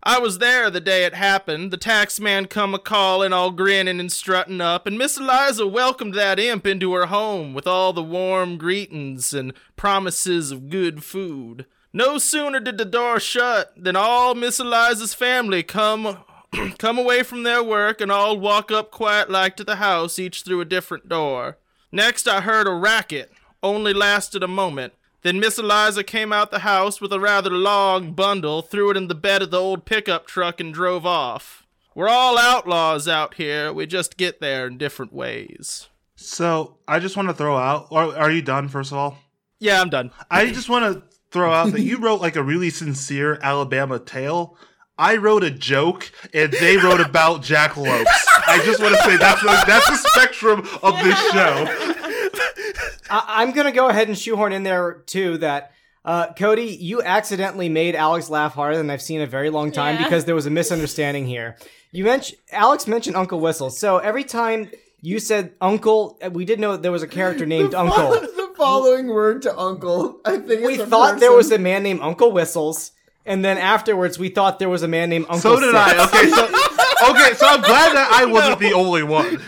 I was there the day it happened. The tax man come a callin', all grinning and strutting up, and Miss Eliza welcomed that imp into her home with all the warm greetings and promises of good food. No sooner did the door shut than all Miss Eliza's family come come away from their work and all walk up quiet like to the house, each through a different door. Next I heard a racket, only lasted a moment. Then Miss Eliza came out the house with a rather long bundle, threw it in the bed of the old pickup truck, and drove off. We're all outlaws out here. We just get there in different ways. So I just want to throw out. Are, are you done? First of all, Yeah, I'm done. I just want to throw out that you wrote like a really sincere Alabama tale. I wrote a joke, and they wrote about jackalopes. I just want to say that's that's the spectrum of this show. I- I'm gonna go ahead and shoehorn in there too that uh, Cody, you accidentally made Alex laugh harder than I've seen in a very long time Yeah. because there was a misunderstanding here. You mentioned Alex mentioned Uncle Whistle, so every time you said Uncle, uh, we did know that there was a character named Uncle. the following word to Uncle. I think We it's a thought there was a man named Uncle Whistles, and then afterwards we thought there was a man named Uncle. So did Six. I. Okay, so okay, so I'm glad that I wasn't the only one.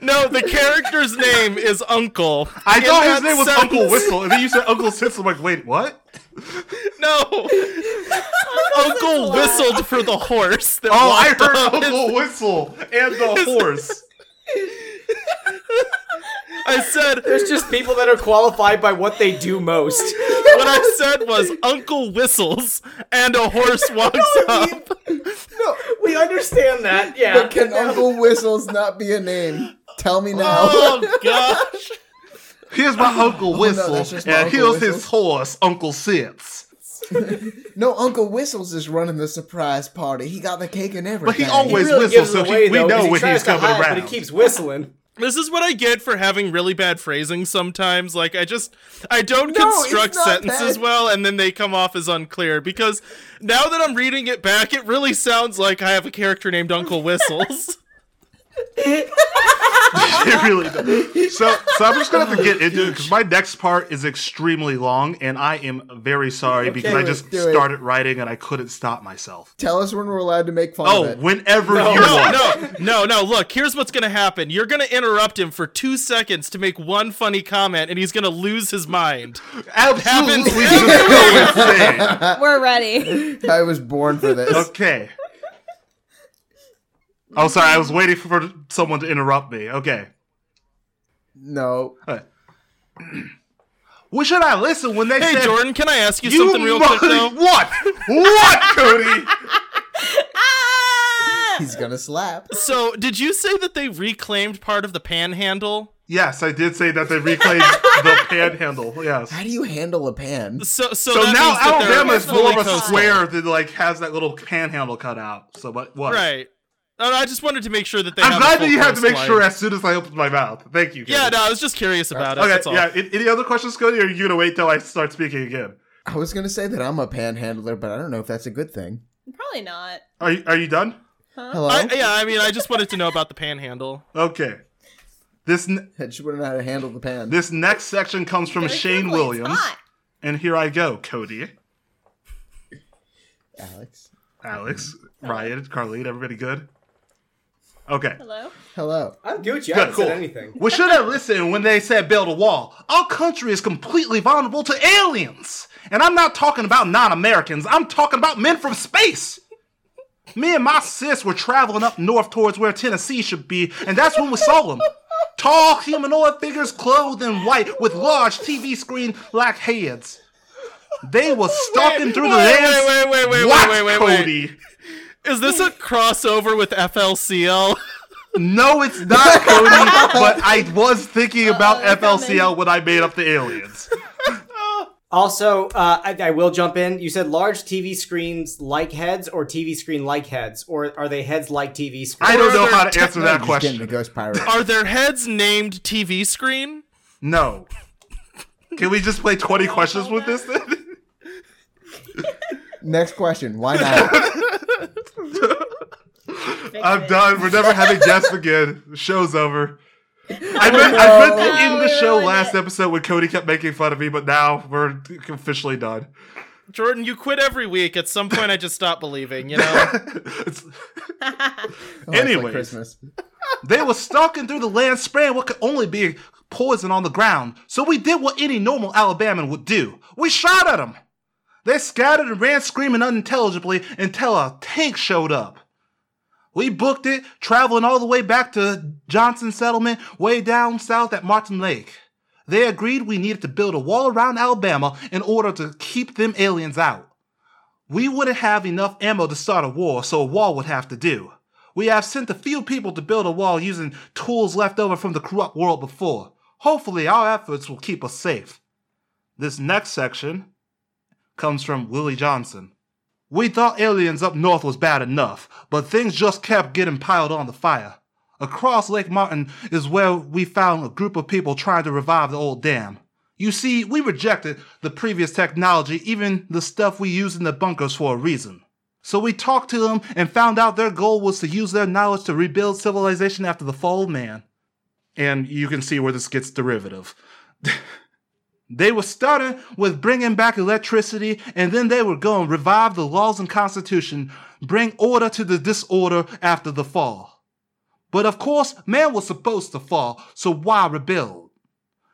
No, the character's name is Uncle. I In thought his name was sentence- Uncle Whistle, and then you said Uncle Sits. I'm like, wait, what? No, Uncle whistled for the horse. That Oh, I heard up. Uncle Whistle and the horse. I said There's just people that are qualified by what they do most. what I said was Uncle whistles and a horse walks up. No, we understand that, yeah. but can Uncle Whistles not be a name? Tell me now. Oh gosh. Here's my Uncle oh, Whistle, that's just my and Uncle here's his horse, Uncle Sits. No, Uncle Whistles is running the surprise party. He got the cake and everything. But he he always really whistles, gives so it he, away, we know he when he's coming hide, around. But he keeps whistling. This is what I get for having really bad phrasing sometimes. Like I just I don't No, construct sentences bad. well and then they come off as unclear because now that I'm reading it back it really sounds like I have a character named Uncle Whistles. it really does. So, so I'm just gonna have to get into it because my next part is extremely long, and I am very sorry because I just do it. started writing and I couldn't stop myself. Tell us when we're allowed to make fun Oh, of it. whenever No, you no, want. no, no, no. Look, here's what's gonna happen. You're gonna interrupt him for two seconds to make one funny comment, and he's gonna lose his mind. Absolutely, Happens just go insane. We're ready. I was born for this. Okay. Oh, sorry. I was waiting for someone to interrupt me. Okay. No. Well, should I listen when they Hey, said Jordan, can I ask you, you something real quick though? What? What, Cody? Ah! He's gonna slap. So, did you say that they reclaimed part of the panhandle? yes, I did say that they reclaimed the panhandle. Yes. How do you handle a pan? So, so, So now means that Alabama is more of a square that like has that little panhandle cut out. So what? What? right? Uh, I just wanted to make sure that they. I'm have glad that you had to make coastline. sure as soon as I opened my mouth. Thank you. Cody. Yeah, no, I was just curious about it. Okay. that's all. Yeah. Any other questions, Cody? Or are you gonna wait till I start speaking again? I was gonna say that I'm a panhandler, but I don't know if that's a good thing. Probably not. Are you, Are you done? Hello? I, yeah, I mean, I just wanted to know about the panhandle. Okay. This n- I just wouldn't know how to handle the pan. this next section comes from Very Shane Williams, and here I go, Cody, Alex. Alex, Ryan, Carlene, everybody good? Okay. Hello. Hello. I'm Gucci. I Good, haven't cool. said anything. We should have listened when they said build a wall. Our country is completely vulnerable to aliens. And I'm not talking about non Americans, I'm talking about men from space. Me and my sis were traveling up north towards where Tennessee should be, and that's when we saw them. Tall humanoid figures clothed in white with large TV screen like heads. They were stalking through the wait, lands. wait, wait, wait, What, wait, wait, wait. Cody? Is this a crossover with FLCL? No, it's not Cody, but I was thinking about they're FLCL when I made up the aliens. Also, uh, I, I will jump in. You said large TV screens like heads or TV screen like heads, or are they heads like TV screens? I don't know how to answer that just getting question. a ghost pirate. Are their heads named TV screen? No. Can we just play 20 questions with this then? Next question. Why not? I'm done. We're never having guests again. The show's over. I meant, I meant to end the show last it. episode when Cody kept making fun of me, but now we're officially done. Jordan, you quit every week. At some point, I just stopped believing. You know. It's- Oh, it's like Anyways. Christmas. they were stalking through the land, spraying what could only be poison on the ground. So we did what any normal Alabaman would do. We shot at them. They scattered and ran screaming unintelligibly until a tank showed up. We booked it, traveling all the way back to Johnson Settlement, way down south at Martin Lake. They agreed we needed to build a wall around Alabama in order to keep them aliens out. We wouldn't have enough ammo to start a war, so a wall would have to do. We have sent a few people to build a wall using tools left over from the corrupt world before. Hopefully, our efforts will keep us safe. This next section comes from Willie Johnson. We thought aliens up north was bad enough, but things just kept getting piled on the fire. Across Lake Martin is where we found a group of people trying to revive the old dam. You see, we rejected the previous technology, even the stuff we use in the bunkers, for a reason. So we talked to them and found out their goal was to use their knowledge to rebuild civilization after the fall of man. And you can see where this gets derivative. they were starting with bringing back electricity, and then they were going to revive the laws and constitution, bring order to the disorder after the fall. But of course, man was supposed to fall, so why rebuild?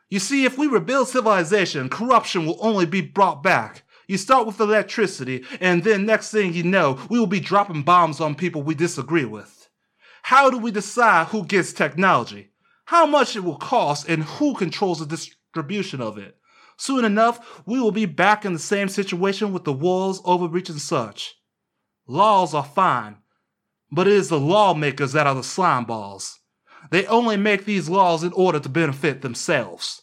You see, if we rebuild civilization, corruption will only be brought back. You start with electricity, and then next thing you know, we will be dropping bombs on people we disagree with. How do we decide who gets technology? How much it will cost, and who controls the distribution of it? Soon enough, we will be back in the same situation with the wars, overreach, and such. Laws are fine, but it is the lawmakers that are the slime balls. They only make these laws in order to benefit themselves.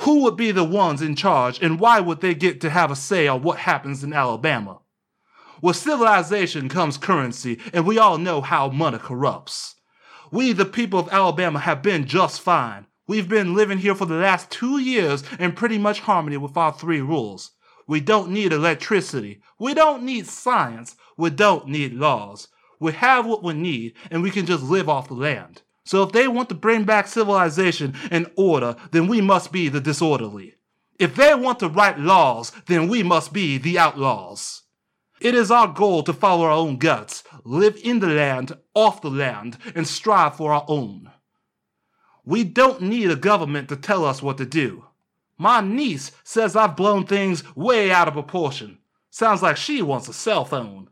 Who would be the ones in charge, and why would they get to have a say on what happens in Alabama? With civilization comes currency, and we all know how money corrupts. We, the people of Alabama, have been just fine. We've been living here for the last two years in pretty much harmony with our three rules. We don't need electricity. We don't need science. We don't need laws. We have what we need, and we can just live off the land. So if they want to bring back civilization and order, then we must be the disorderly. If they want to write laws, then we must be the outlaws. It is our goal to follow our own guts, live in the land, off the land, and strive for our own. We don't need a government to tell us what to do. My niece says I've blown things way out of proportion. Sounds like she wants a cell phone.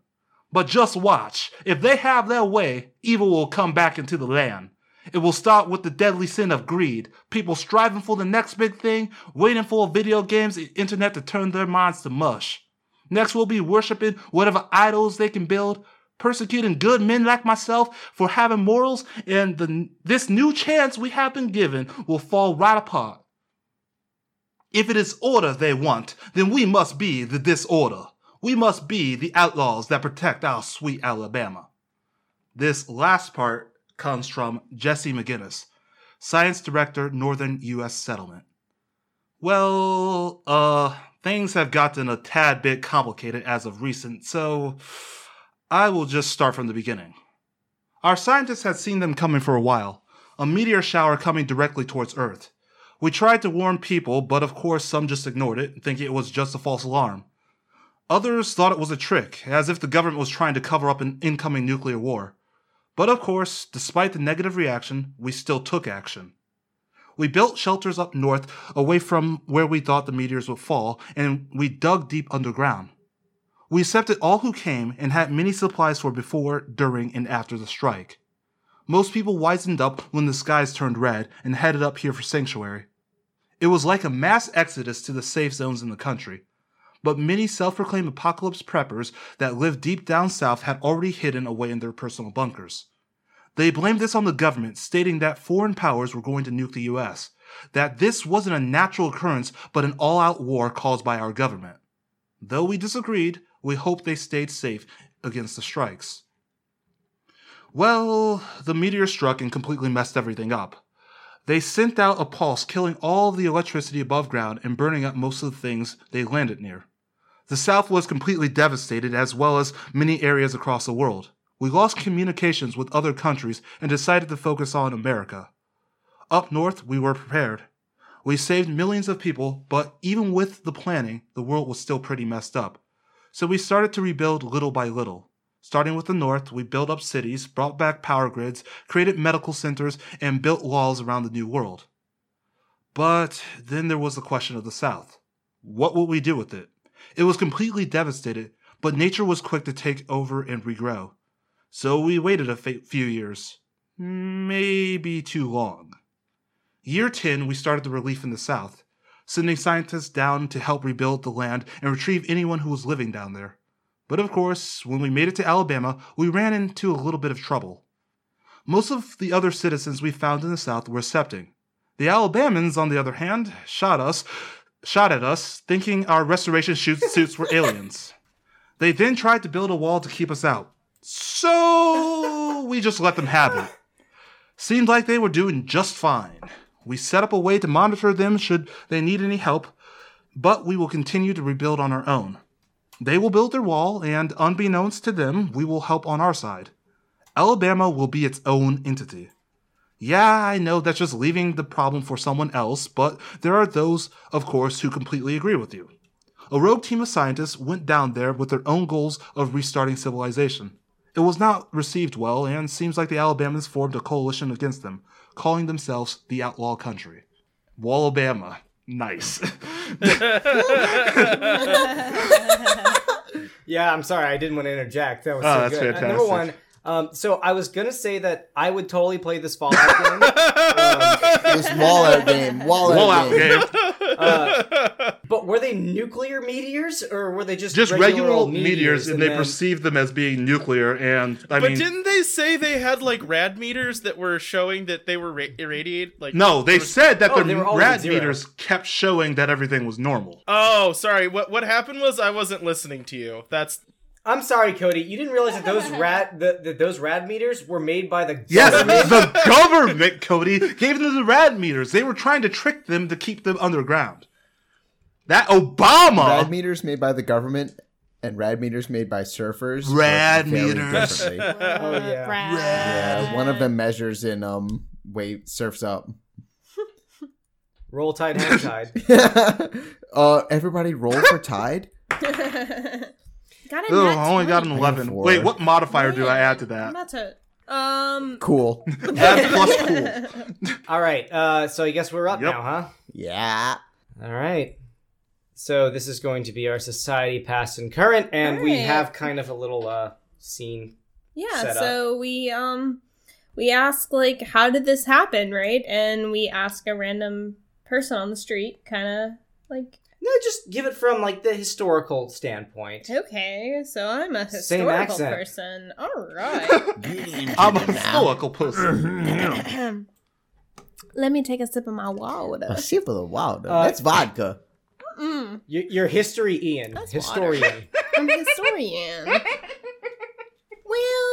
But just watch. If they have their way, evil will come back into the land. It will start with the deadly sin of greed, people striving for the next big thing, waiting for video games and internet to turn their minds to mush. Next, we'll be worshiping whatever idols they can build, persecuting good men like myself for having morals, and the, this new chance we have been given will fall right apart. If it is order they want, then we must be the disorder. We must be the outlaws that protect our sweet Alabama. This last part comes from Jesse McGinnis, Science Director, Northern U.S. Settlement. Well, uh, things have gotten a tad bit complicated as of recent, so I will just start from the beginning. Our scientists had seen them coming for a while, a meteor shower coming directly towards Earth. We tried to warn people, but of course some just ignored it, thinking it was just a false alarm. Others thought it was a trick, as if the government was trying to cover up an incoming nuclear war. But of course, despite the negative reaction, we still took action. We built shelters up north, away from where we thought the meteors would fall, and we dug deep underground. We accepted all who came and had many supplies for before, during, and after the strike. Most people wisened up when the skies turned red and headed up here for sanctuary. It was like a mass exodus to the safe zones in the country. But many self proclaimed apocalypse preppers that lived deep down south had already hidden away in their personal bunkers. They blamed this on the government, stating that foreign powers were going to nuke the US, that this wasn't a natural occurrence but an all out war caused by our government. Though we disagreed, we hope they stayed safe against the strikes. Well, the meteor struck and completely messed everything up. They sent out a pulse, killing all the electricity above ground and burning up most of the things they landed near. The South was completely devastated, as well as many areas across the world. We lost communications with other countries and decided to focus on America. Up north, we were prepared. We saved millions of people, but even with the planning, the world was still pretty messed up. So we started to rebuild little by little. Starting with the north, we built up cities, brought back power grids, created medical centers, and built walls around the new world. But then there was the question of the south. What would we do with it? It was completely devastated, but nature was quick to take over and regrow. So we waited a few years. Maybe too long. Year 10, we started the relief in the south, sending scientists down to help rebuild the land and retrieve anyone who was living down there. But of course, when we made it to Alabama, we ran into a little bit of trouble. Most of the other citizens we found in the South were accepting. The Alabamans, on the other hand, shot us, shot at us, thinking our restoration suits were aliens. They then tried to build a wall to keep us out. So we just let them have it. Seemed like they were doing just fine. We set up a way to monitor them should they need any help, but we will continue to rebuild on our own. They will build their wall, and unbeknownst to them, we will help on our side. Alabama will be its own entity. Yeah, I know that's just leaving the problem for someone else, but there are those, of course, who completely agree with you. A rogue team of scientists went down there with their own goals of restarting civilization. It was not received well, and seems like the Alabamans formed a coalition against them, calling themselves the Outlaw Country. Wallabama. Nice. Yeah, I'm sorry, I didn't want to interject. That was Oh, so that's good. Uh, number one, um, so I was gonna say that I would totally play this Fallout game. um, This Wallout game. Wallout, Wallout game. game. uh, but were they nuclear meteors or were they just Just regular, regular old meteors, and they then- perceived them as being nuclear, and I but mean, didn't they say they had like rad meters that were showing that they were ra- irradiated? Like no, they was- said that Oh, the they were always at rad meters kept showing that everything was normal. Oh, sorry. What what happened was I wasn't listening to you. That's I'm sorry, Cody. You didn't realize that those rad that that those rad meters were made by the Yes, government? the government, Cody, gave them the rad meters. They were trying to trick them to keep them underground. That Obama Rad meters made by the government and rad meters made by surfers. Rad meters. Oh, yeah. yeah, one of them measures in um wait surfs up. Roll Tide, hang tide. uh, everybody roll for tide. Got a Ugh, I only got an 11. Four. Wait, what modifier do I add to I'm that? about to. Um. Cool. Add plus cool. All right, uh, so I guess we're up Yep. now, huh? Yeah. All right. So this is going to be our society past and current, and we have kind of a little uh scene. Yeah, set so we um we ask like how did this happen, right? And we ask a random person on the street kind of like No, just give it from like the historical standpoint. okay, so I'm a historical person. All right. I'm a historical person. Let me take a sip of my water. A sip of the water. Uh, That's vodka. Mm, Your, your history, Ian, That's historian. I'm a historian. well,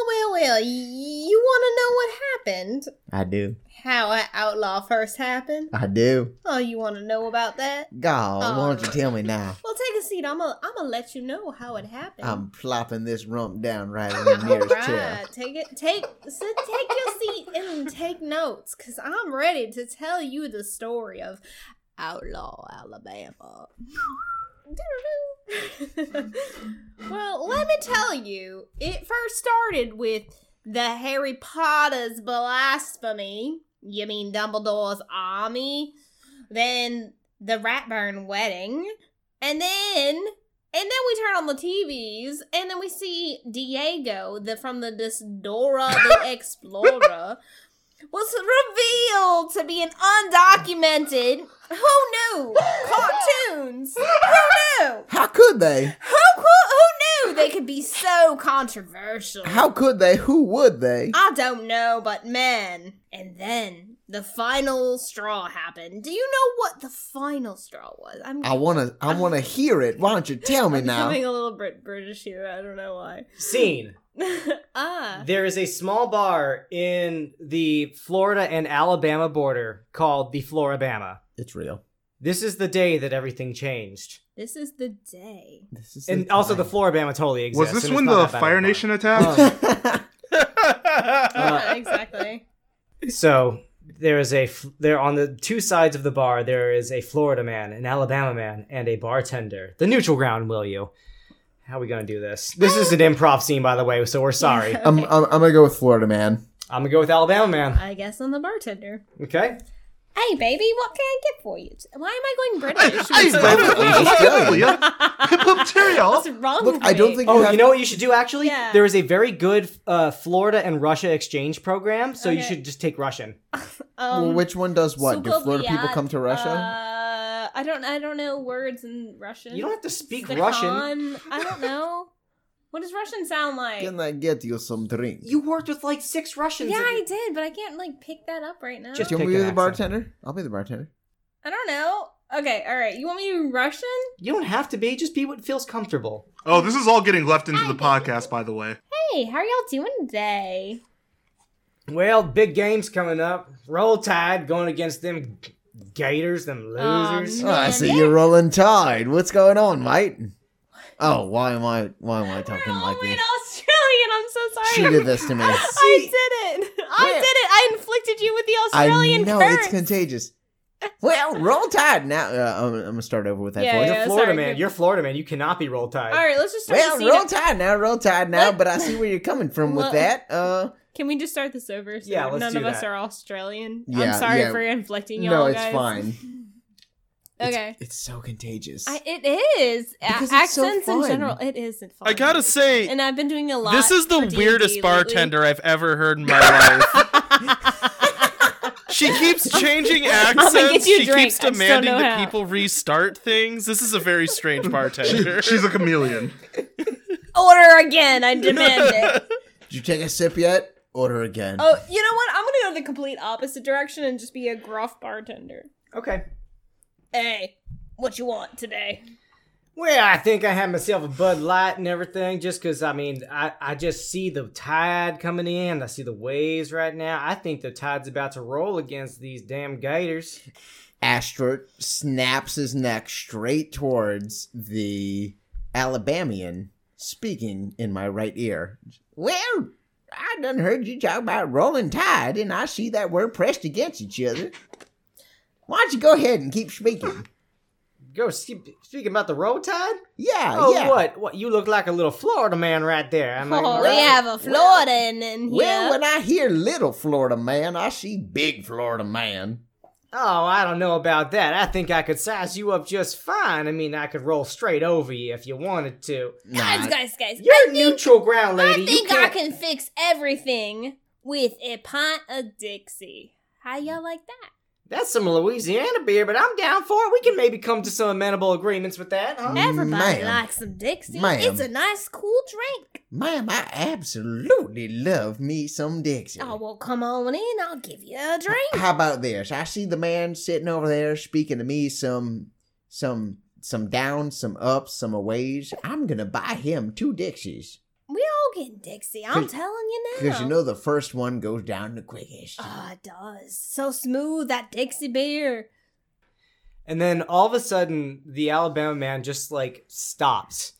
well, well. y- You want to know what happened? I do. How an outlaw first happened? I do. Oh, you want to know about that? God, why don't you tell me now? Well, take a seat. I'm gonna, I'm gonna let you know how it happened. I'm plopping this rump down right in the All nearest chair. right, take it, take, so take your seat and take notes, cause I'm ready to tell you the story of Outlaw Alabama. well, let me tell you, it first started with the Harry Potter's blasphemy. You mean Dumbledore's army? Then the Ratburn wedding, and then and then we turn on the TVs, and then we see Diego, the from the this Dora the Explorer, was revealed to be an undocumented. Who knew? Cartoons. Who knew? How could they? Who could, who knew they could be so controversial? How could they? Who would they? I don't know, but man. And then the final straw happened. Do you know what the final straw was? I'm I wanna, I wanna hear it. Why don't you tell me now? I'm now? becoming a little Brit British here. I don't know why. Scene. ah. There is a small bar in the Florida and Alabama border called the Florabama. It's real. This is the day that everything changed. This is the day. This is And also the Florabama totally exists. Was this and when the Fire of a. Nation attacked? Um, Yeah, exactly. So there is a there on the two sides of the bar there is a Florida man, an Alabama man, and a bartender. The neutral ground, will you? How are we gonna do this? This is an improv scene, by the way, so we're sorry. I'm, I'm, I'm gonna go with Florida man. I'm gonna go with Alabama man. I guess I'm the bartender. Okay. Hey, baby, what can I get for you? Why am I going British? Hey, What's baby, wrong? Australia. Hip hip What's material. wrong Look, with I don't me? think Oh, have- you know what you should do actually? Yeah. There is a very good uh, Florida and Russia exchange program, so you Okay. should just take Russian. Um, well, which one does what? Do Florida people Sukoviat, come to Russia? I don't. I don't know words in Russian. You don't have to speak Stakhan, Russian. I don't know. What does Russian sound like? Can I get you some drink? You worked with like six Russians. yeah, and- I did, but I can't like pick that up right now. Just Do you want me to be the bartender? I'll be the bartender. I don't know. Okay, all right. You want me to be Russian? You don't have to be. Just be what feels comfortable. Oh, this is all getting left into the podcast, by the way. Hey, how are y'all doing today? Well, big games coming up. Roll Tide going against them Gators, them losers. Um, Oh, I see you're rolling tide. What's going on, mate? Oh, why am I why am I talking We're like only this? an Australian. I'm so sorry. She did this to me. I did it. I Where? did it. I inflicted you with the I Australian know curse. it's contagious. Well, roll tide now. Uh, I'm, I'm gonna start over with that Yeah, voice. You're yeah. Florida sorry, man. good. You're Florida man. You cannot be roll tide. All right, let's just start Well, the roll scene. tide now, roll tide now. What? But I see where you're coming from with What? that. Uh, Can we just start this over? So Yeah, let's none do of us are Australian. Yeah, I'm sorry yeah. for inflicting y'all no, it's guys. fine. It's- Okay. it's, so contagious. I, it is A- Because it's so accents in general. It isn't fun. I gotta say, and I've been doing a lot. this is the for D&D weirdest lately. bartender I've ever heard in my life. She keeps changing accents. She drink. keeps I just don't demanding that how. people restart things. This is a very strange bartender. She's a chameleon. Order again. I demand it. Did you take a sip yet? Order again. Oh, you know what? I'm gonna go the complete opposite direction and just be a gruff bartender. Okay. Hey, what you want today? Well, I think I had myself a Bud Light and everything, just because I mean, I, I just see the tide coming in. I see the waves right now. I think the tide's about to roll against these damn gators. Astrid snaps his neck straight towards the Alabamian, speaking in my right ear. Well, I done heard you talk about rolling tide, and I see that we're pressed against each other. Why don't you go ahead and keep speaking? Go speak, speaking about the road tide. Yeah, Oh, yeah. what? What? You look like a little Florida man right there. Am I Oh, we right? have a Florida in, in here. Well, when I hear little Florida man, I see big Florida man. Oh, I don't know about that. I think I could size you up just fine. I mean, I could roll straight over you if you wanted to. guys, Nah, guys, guys. You're I a think, neutral ground lady. I think you I can't... can fix everything with a pint of Dixie. How y'all like that? That's some Louisiana beer, but I'm down for it. We can maybe come to some amenable agreements with that. Huh? Everybody Ma'am. likes some Dixie. Ma'am. It's a nice, cool drink. Ma'am, I absolutely love me some Dixie. Oh, well, come on in. I'll give you a drink. How about this? I see the man sitting over there speaking to me some some some downs, some ups, some aways. I'm gonna buy him two Dixies. We Dixie. I'm telling you now. Because you know the first one goes down the quickest. Oh, it does. So smooth, that Dixie beer. And then all of a sudden, the Alabama man just like stops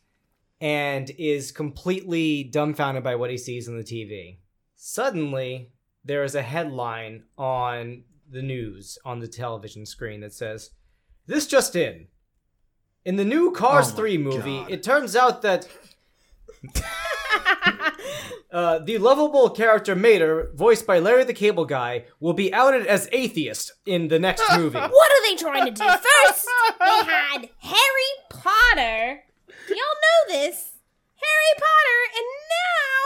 and is completely dumbfounded by what he sees on the TV. Suddenly, there is a headline on the news on the television screen that says, This just in. In the new Cars Oh 3 movie, God. it turns out that uh, the lovable character Mater, voiced by Larry the Cable Guy, will be outed as atheist in the next movie. What are they trying to do? First, they had Harry Potter. Y'all know this? Harry Potter, and now,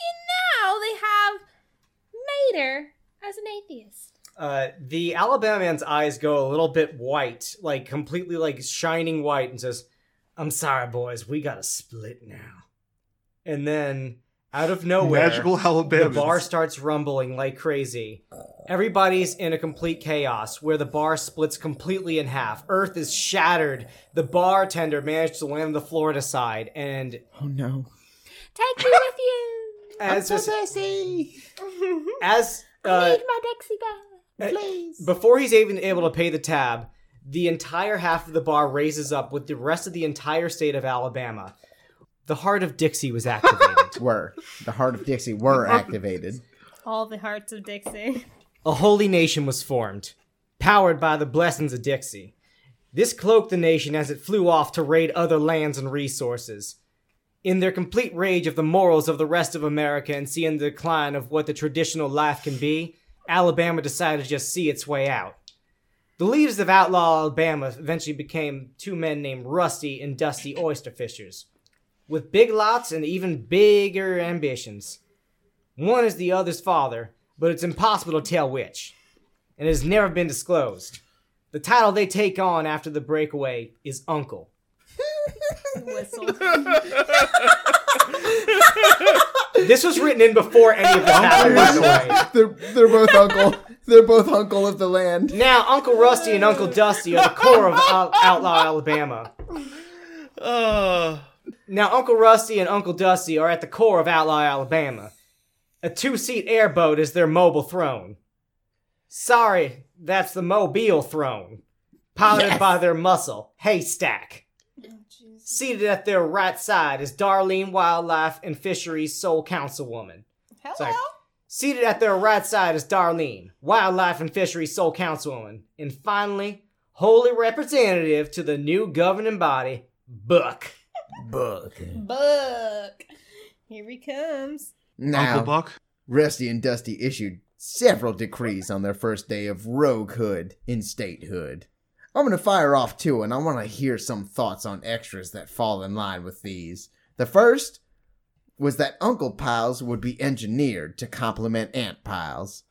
and now they have Mater as an atheist. Uh, the Alabama man's eyes go a little bit white, like completely like shining white, and says, "I'm sorry, boys, we gotta split now." And then, out of nowhere, Magical the bar starts rumbling like crazy. Everybody's in a complete chaos where the bar splits completely in half. Earth is shattered. The bartender managed to land on the Florida side, and Oh no. Take me with you. as so this- thirsty. as I uh, need my Dixie bag. Please. Before he's even able to pay the tab, the entire half of the bar raises up with the rest of the entire state of Alabama. The heart of Dixie was activated. Were. The heart of Dixie were activated. All the hearts of Dixie. A holy nation was formed, powered by the blessings of Dixie. This cloaked the nation as it flew off to raid other lands and resources. In their complete rage of the morals of the rest of America and seeing the decline of what the traditional life can be, Alabama decided to just see its way out. The leaders of outlaw Alabama eventually became two men named Rusty and Dusty Oyster Fishers, with big lots and even bigger ambitions. One is the other's father, but it's impossible to tell which, and it has never been disclosed. The title they take on after the breakaway is Uncle. Whistle. This was written in before any of this happened, by the way. They're, they're both uncle. They're both uncle of the land. Now, Uncle Rusty and Uncle Dusty are the core of Out- Outlaw Alabama. Uh, Now, Uncle Rusty and Uncle Dusty are at the core of Outlaw Alabama. A two seat airboat is their mobile throne. Sorry, that's the Mobile throne. Piloted Yes. by their muscle, Haystack. Seated at their right side is Darlene Wildlife and Fisheries Sole Councilwoman. Hello. Sorry. Seated at their right side is Darlene, Wildlife and Fisheries Sole Councilwoman. And finally, holy representative to the new governing body, Buck. Buck. Buck. Here he comes. Now, Uncle Buck. Rusty and Dusty issued several decrees on their first day of roguehood in statehood. I'm gonna fire off two, and I want to hear some thoughts on extras that fall in line with these. The first was that Uncle Piles would be engineered to complement Aunt Piles.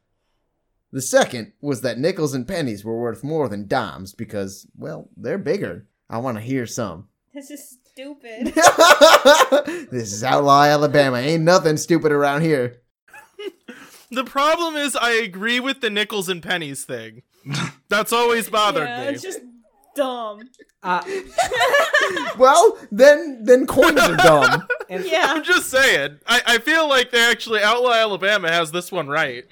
The second was that nickels and pennies were worth more than dimes because, well, they're bigger. I want to hear some. This is stupid. this is Outlaw Alabama. Ain't nothing stupid around here. The problem is, I agree with the nickels and pennies thing. That's always bothered yeah, me. it's just dumb. Uh, Well, then then coins are dumb. and Yeah. I'm just saying. I, I feel like they actually Outlaw Alabama has this one right.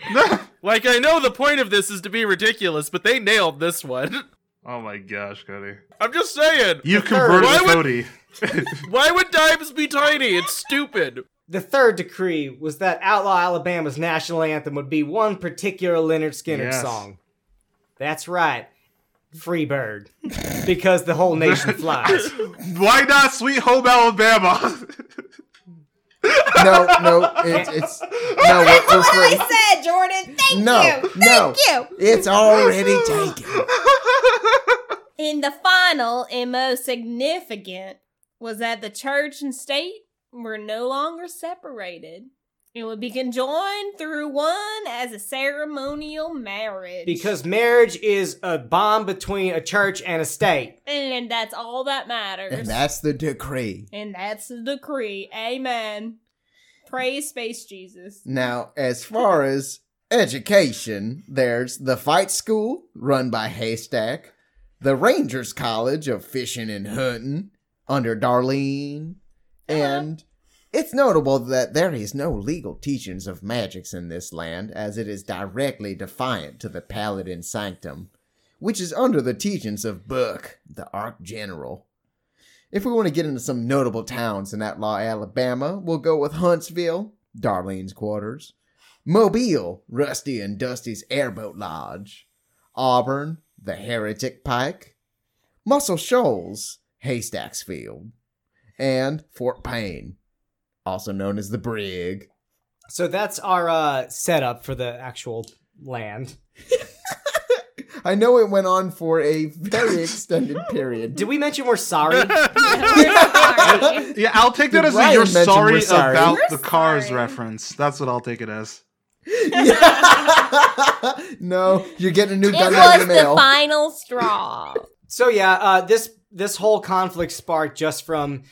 like I know the point of this is to be ridiculous, but they nailed this one. Oh my gosh, Cody. I'm just saying. You converted Why would- Cody. Why would dimes be tiny? It's stupid. The third decree was that Outlaw Alabama's national anthem would be one particular Lynyrd Skynyrd Yes. song. That's right. Free Bird. because the whole nation flies. Why not Sweet Home Alabama? No, no, it's it's no. We're, we're free. said, Jordan. Thank No, you. no. Thank you. It's already taken. In the final and most significant was that the church and state were no longer separated. It would be conjoined through one as a ceremonial marriage. Because marriage is a bond between a church and a state. and that's all that matters. And that's the decree. And that's the decree. Amen. Praise Space Jesus. Now, as far as education, there's the fight school run by Haystack, the Rangers College of Fishing and Hunting under Darlene, uh-huh. and it's notable that there is no legal teachings of magics in this land, as it is directly defiant to the Paladin Sanctum, which is under the teachings of Buck, the Arch General. If we want to get into some notable towns in Outlaw, Alabama, we'll go with Huntsville, Darlene's quarters, Mobile, Rusty and Dusty's airboat lodge, Auburn, the Heretic Pike, Muscle Shoals, Haystack's Field, and Fort Payne, also known as the Brig. So that's our uh, setup for the actual land. I know it went on for a very extended period. Did we mention we're sorry? Sorry. yeah, I'll take that Did as a you're sorry, sorry? about We're the Cars sorry. reference. That's what I'll take it as. no, you're getting a new gun in was the the final straw. So yeah, uh, this this whole conflict sparked just from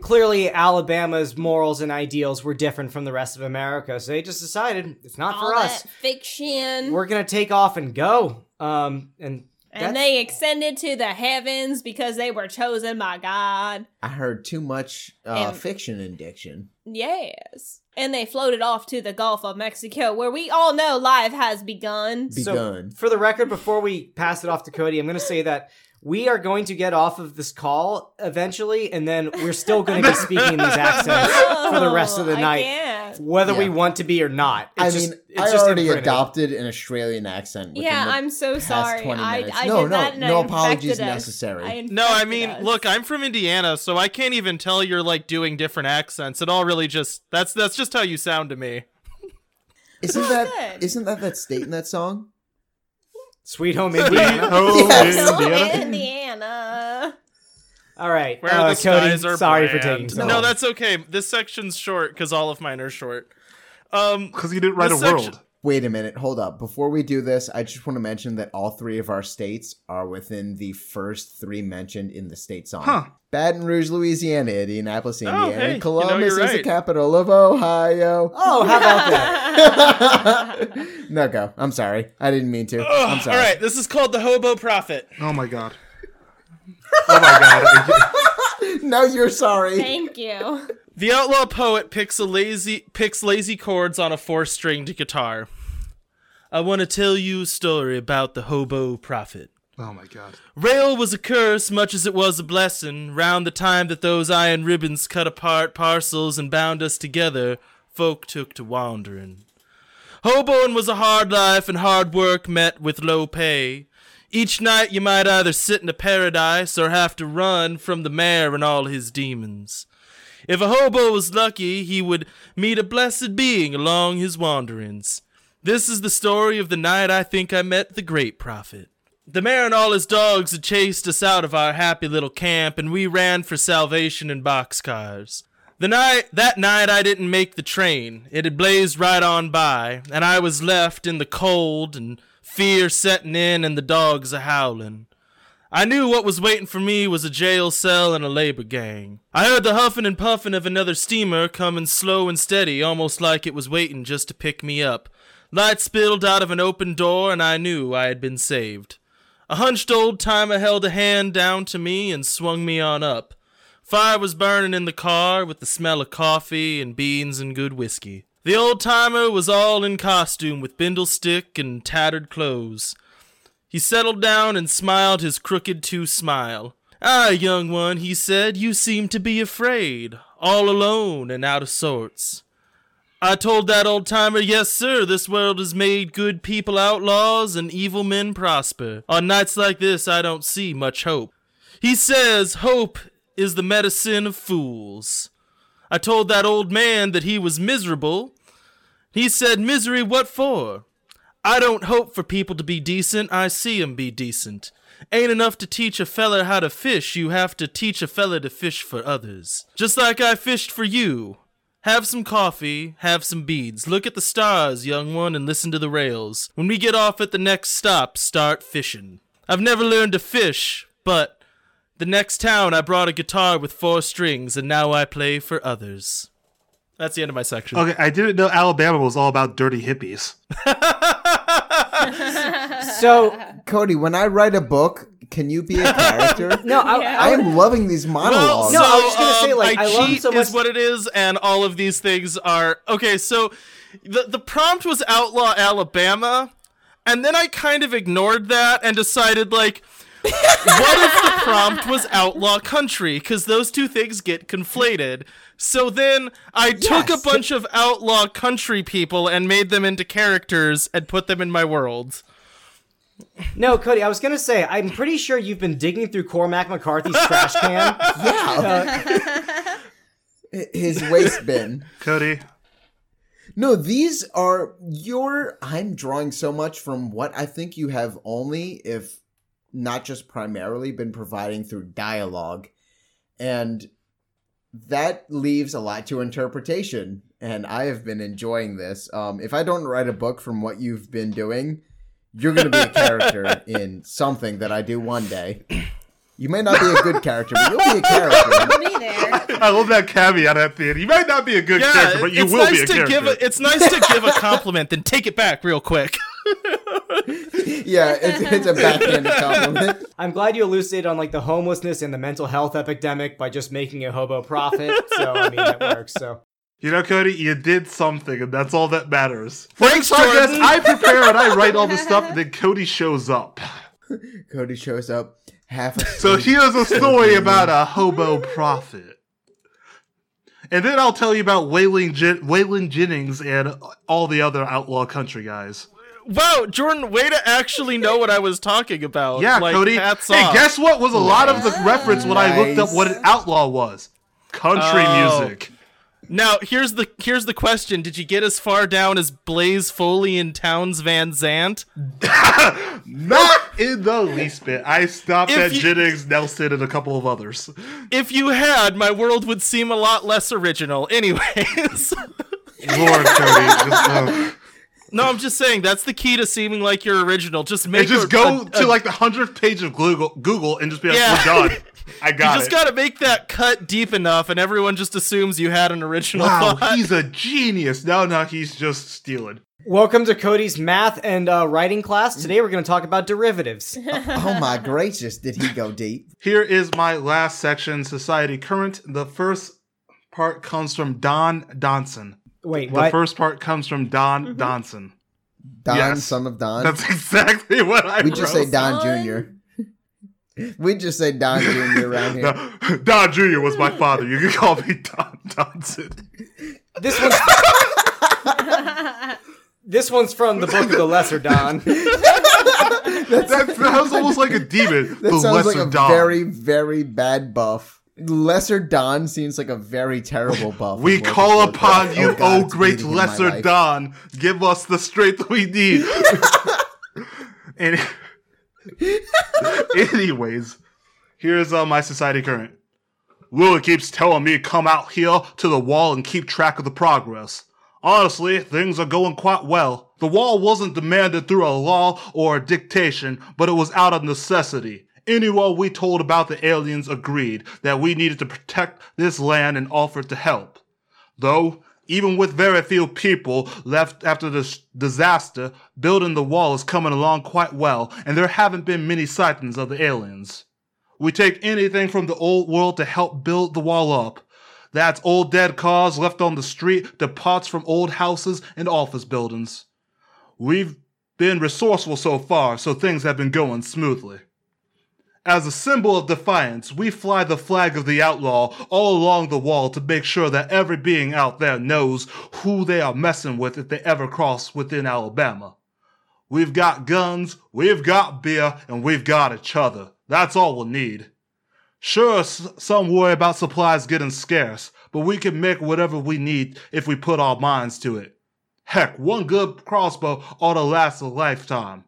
clearly Alabama's morals and ideals were different from the rest of America, so they just decided it's not All for us. fiction. We're gonna take off and go. Um, and and they ascended to the heavens because they were chosen by God. I heard too much uh, And- fiction and diction. Yes. And they floated off to the Gulf of Mexico, where we all know life has begun. Begun. for the record, before we pass it off to Cody, I'm gonna say that. We are going to get off of this call eventually, and then we're still going to be speaking these accents for the rest of the Oh, I night, can't. whether we want to be or not. I It's mean, it's I just already imprinted. adopted an Australian accent. Yeah, the I'm so past sorry. 20 I, minutes. I no, did no, that and no I apologies us. necessary. I No, I mean, us. look, I'm from Indiana, so I can't even tell you're like doing different accents. It all really just that's that's just how you sound to me. Isn't that good. isn't that that state in that song? Sweet home Indiana. Oh, Yes. Indiana. Indiana. All right, Where uh, the Cody, skies are sorry for bland. taking so No, long. that's okay. This section's short because all of mine are short. Um, Because you didn't write a section- world. Wait a minute, hold up. Before we do this, I just want to mention that all three of our states are within the first three mentioned in the state song. Huh. Baton Rouge, Louisiana, Indianapolis, oh, Indiana, Oh, hey, and Columbus you're is the capital of Ohio. Oh, how about that? no, go. I'm sorry. I didn't mean to. I'm sorry. all right, this is called the Hobo Prophet. Oh my god. Oh my god. No, you're sorry. Thank you. The outlaw poet picks a lazy picks lazy chords on a four-stringed guitar. I want to tell you a story about the hobo prophet. Oh my god. Rail was a curse much as it was a blessing. Round the time that those iron ribbons cut apart parcels and bound us together, folk took to wandering. Hoboing was a hard life and hard work met with low pay. Each night you might either sit in a paradise or have to run from the mayor and all his demons. If a hobo was lucky, he would meet a blessed being along his wanderings. This is the story of the night I think I met the great prophet. The mayor and all his dogs had chased us out of our happy little camp, and we ran for salvation in boxcars. The night that night I didn't make the train. It had blazed right on by, and I was left in the cold and fear setting in and the dogs a howling. I knew what was waiting for me was a jail cell and a labor gang. I heard the huffing and puffing of another steamer coming slow and steady, almost like it was waiting just to pick me up. Light spilled out of an open door, and I knew I had been saved. A hunched old timer held a hand down to me and swung me on up. Fire was burning in the car with the smell of coffee and beans and good whiskey. The old timer was all in costume with bindle stick and tattered clothes. He settled down and smiled his crooked two smile. Ah, young one, he said, you seem to be afraid, all alone and out of sorts. I told that old timer, yes, sir, this world has made good people outlaws and evil men prosper. On nights like this, I don't see much hope. He says hope is the medicine of fools. I told that old man that he was miserable. He said, Misery, what for? I don't hope for people to be decent, I see 'em be decent. Ain't enough to teach a feller how to fish, you have to teach a feller to fish for others. Just like I fished for you. Have some coffee, have some beads. Look at the stars, young one, and listen to the rails. When we get off at the next stop, start fishing. I've never learned to fish, but the next town I brought a guitar with four strings, and now I play for others. That's the end of my section. Okay, I didn't know Alabama was all about dirty hippies. So Cody, when I write a book, can you be a character? no, I, Yeah. I am loving these Well, monologues. No, I was just gonna say, um, like, I love cheat so much- is what it is, and all of these things are okay. So, the the prompt was Outlaw Alabama, and then I kind of ignored that and decided like, what if the prompt was Outlaw Country? Because those two things get conflated. So then I took a bunch of outlaw country people and made them into characters and put them in my world. no, Cody, I was gonna say, I'm pretty sure you've been digging through Cormac McCarthy's trash can. yeah, uh, his waste bin. Cody, No, these are your. I'm drawing so much from what I think you have only, if not just primarily, been providing through dialogue. And that leaves a lot to interpretation. And I have been enjoying this. Um, if I don't write a book from what you've been doing, you're going to be a character in something that I do one day. You may not be a good character, but you'll be a character. me there. I love that caveat at the end. You might not be a good Yeah, character, but you will nice be a to character. give a, it's nice to give a compliment, then take it back real quick. Yeah, it's, it's a backhanded compliment. I'm glad you elucidated on like the homelessness and the mental health epidemic by just making a hobo prophet. So I mean, it works. So You know, Cody, you did something, and that's all that matters. Thanks, Next podcast, Jordan. I prepare and I write all the stuff, and then Cody shows up. Cody shows up half asleep. So here's a story about a hobo prophet. And then I'll tell you about Waylon, Jen- Waylon Jennings and all the other outlaw country guys. Wow, Jordan, way to actually know what I was talking about. Yeah, like, Cody. Hats hey, off. guess what was a lot of the reference when I looked up what an outlaw was? Country Oh. music. Now here's the here's the question: Did you get as far down as Blaze Foley and Townes Van Zandt? Not in the least bit. I stopped If at you- Jennings, Nelson, and a couple of others. If you had, my world would seem a lot less original. Anyways, Lord, Cody. Just, uh, no, I'm just saying that's the key to seeming like you're original. Just make and just a- go a- to a- like the hundredth page of Google, Google, and just be like, Yeah. "We're done. I got it. You just it." gotta make that cut deep enough, and everyone just assumes you had an original wow, thought. he's a genius. No, no, he's just stealing. welcome to Cody's math and uh, writing class. Today we're going to talk about derivatives. oh my gracious, did he go deep? Here is my last section, Society Current. The first part comes from Don Donson. Wait, The what? first part comes from Don mm-hmm. Donson. Don, Yes. son of Don. That's exactly what I we just wrote. say Don Jr. we just say Don Jr. around here. No, Don Jr. was my father. You can call me Don Donson. This one's This one's from the book of the Lesser Dawn. That sounds almost like a demon. That the sounds lesser like a dawn. very, very bad buff. Lesser Don seems like a very terrible buff. We in World of call upon you, God, O great bleeding in my lesser Don. Give us the strength we need. and anyways, here's uh, my society current. Lily keeps telling me to come out here to the wall and keep track of the progress. Honestly, things are going quite well. The wall wasn't demanded through a law or a dictation, but it was out of necessity. Anyone we told about the aliens agreed that we needed to protect this land and offered to help. Though, even with very few people left after this disaster, building the wall is coming along quite well, and there haven't been many sightings of the aliens. We take anything from the old world to help build the wall up. That's old dead cars left on the street to parts from old houses and office buildings. We've been resourceful so far, so things have been going smoothly. As a symbol of defiance, we fly the flag of the outlaw all along the wall to make sure that every being out there knows who they are messing with if they ever cross within Alabama. We've got guns, we've got beer, and we've got each other. That's all we'll need. Sure, some worry about supplies getting scarce, but we can make whatever we need if we put our minds to it. Heck, one good crossbow ought to last a lifetime.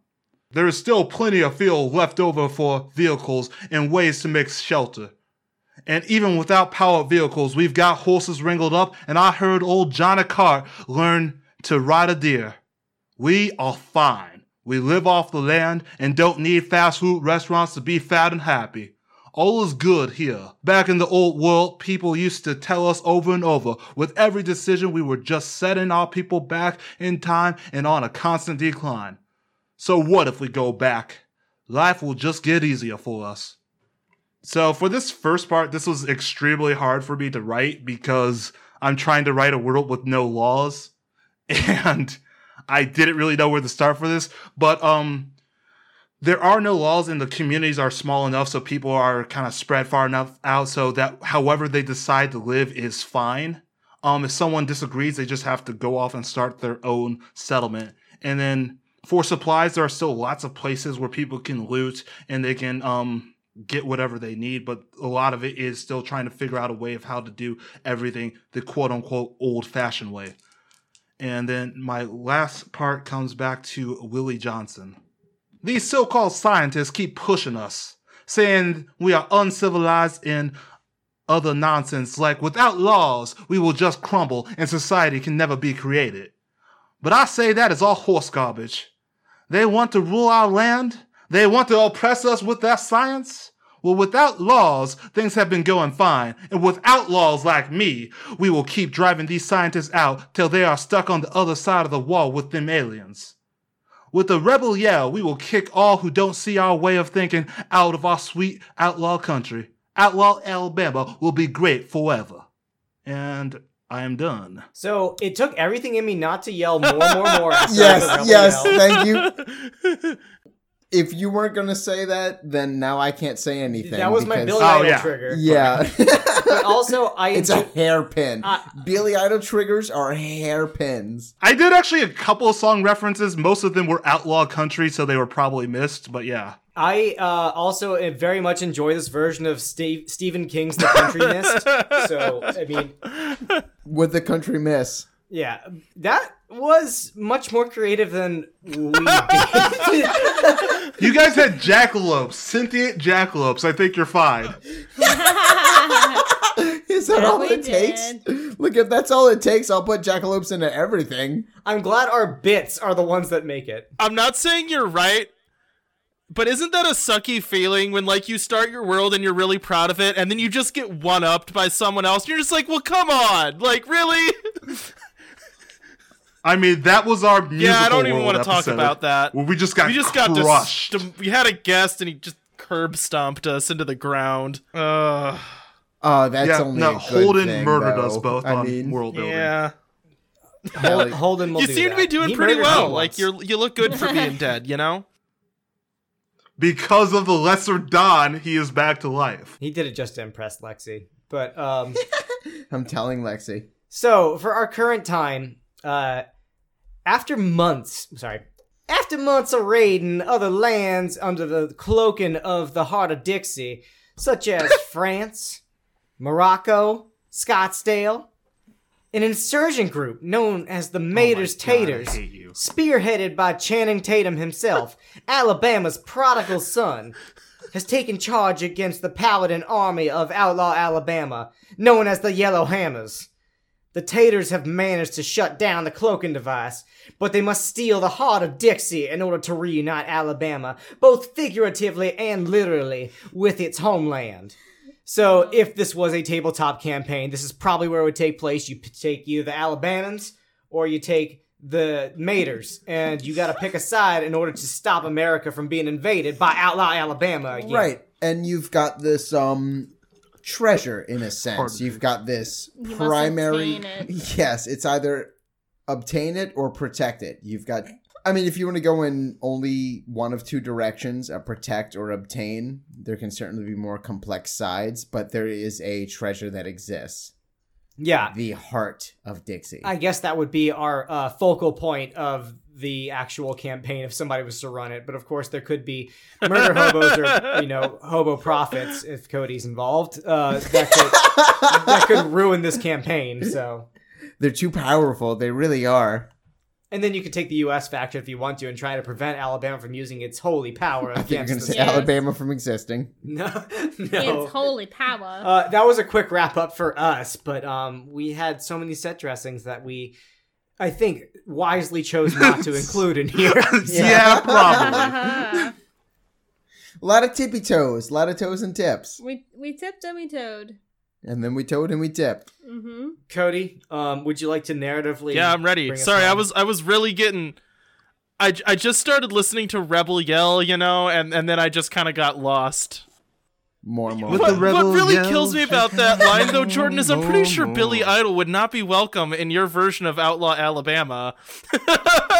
There is still plenty of fuel left over for vehicles and ways to make shelter. And even without powered vehicles, we've got horses wrangled up, and I heard old Johnny Cart learn to ride a deer. We are fine. We live off the land and don't need fast food restaurants to be fat and happy. All is good here. Back in the old world, people used to tell us over and over with every decision we were just setting our people back in time and on a constant decline. So what if we go back? Life will just get easier for us. So for this first part, this was extremely hard for me to write because I'm trying to write a world with no laws. And I didn't really know where to start for this, but um there are no laws and the communities are small enough so people are kind of spread far enough out so that however they decide to live is fine. Um if someone disagrees, they just have to go off and start their own settlement. And then for supplies, there are still lots of places where people can loot and they can um get whatever they need, but a lot of it is still trying to figure out a way of how to do everything the quote unquote old fashioned way. And then my last part comes back to Willie Johnson. These so called scientists keep pushing us, saying we are uncivilized and other nonsense like without laws, we will just crumble and society can never be created. But I say that is all horse garbage. They want to rule our land? They want to oppress us with their science? Well, without laws, things have been going fine. And without laws like me, we will keep driving these scientists out till they are stuck on the other side of the wall with them aliens. With a rebel yell, we will kick all who don't see our way of thinking out of our sweet outlaw country. Outlaw Alabama will be great forever. And I am done. So it took everything in me not to yell more, more, more. as soon Yes, yes, thank you. If you weren't gonna say that, then now I can't say anything. That was my because- Billy Oh, Idol yeah. trigger. Yeah. But also, I it's a hairpin. Uh, Billy Idol triggers are hairpins. I did actually a couple of song references. Most of them were outlaw country, so they were probably missed, but yeah. I uh, also uh, very much enjoy this version of Steve, Stephen King's The Country Mist. So, I mean, With the country miss. Yeah, that was much more creative than we did. You guys had jackalopes, sentient jackalopes. I think you're fine. Is that Yeah, all we it takes? Look, if that's all it takes, I'll put jackalopes into everything. I'm glad our bits are the ones that make it. I'm not saying you're right, but isn't that a sucky feeling when like you start your world and you're really proud of it, and then you just get one upped by someone else? and You're just like, well, come on, like really? I mean, that was our musical yeah, I don't even want want to talk about that. Where we just got we just got crushed. we had a guest and he just curb stomped us into the ground. Uh, Oh, that's yeah, only no, a good Holden thing, murdered though. us both I on mean, world building. yeah. Holden, Holden will You do seem to be doing He pretty well. Like you're you look good for being dead. You know. Because of the lesser Don, he is back to life. He did it just to impress Lexi. But um I'm telling Lexi. so for our current time, uh After months, sorry, after months of raiding other lands under the cloaking of the heart of Dixie, such as France, Morocco, Scottsdale, an insurgent group known as the Maters Oh Taters, you. spearheaded by Channing Tatum himself, Alabama's prodigal son, has taken charge against the paladin army of outlaw Alabama, known as the Yellow Hammers. The Taters have managed to shut down the cloaking device, but they must steal the heart of Dixie in order to reunite Alabama, both figuratively and literally, with its homeland. So, if this was a tabletop campaign, this is probably where it would take place. You take either the Alabamans or you take the Maters, and you got to pick a side in order to stop America from being invaded by outlaw Alabama again. Right. And you've got this um treasure in a sense. Pardon. You've got this You primary obtain it. Yes, it's either obtain it or protect it. You've got I mean, if you want to go in only one of two directions, a protect or obtain, there can certainly be more complex sides, but there is a treasure that exists. Yeah. The heart of Dixie. I guess that would be our uh, focal point of the actual campaign if somebody was to run it. But of course, there could be murder hobos or you know hobo prophets if Cody's involved. Uh, that could that could ruin this campaign. So, They're too powerful. They really are. and then you could take the U.S. factor if you want to and try to prevent Alabama from using its holy power I think you're against going to say Yes. Alabama from existing. No, no. It's holy power. Uh, that was a quick wrap up for us, but um, we had so many set dressings that we, I think, wisely chose not to include in here. yeah, probably. A lot of tippy toes, a lot of toes and tips. we we tipped and we toed. And then we toed and we tipped. Mm-hmm. Cody, um, would you like to narratively? Yeah, I'm ready. Sorry, I was I was really getting. I, I just started listening to Rebel Yell, you know, and, and then I just kind of got lost. More and more. What, what really yell, kills me about that line, though, Jordan, is I'm pretty sure Billy Idol would not be welcome in your version of Outlaw Alabama.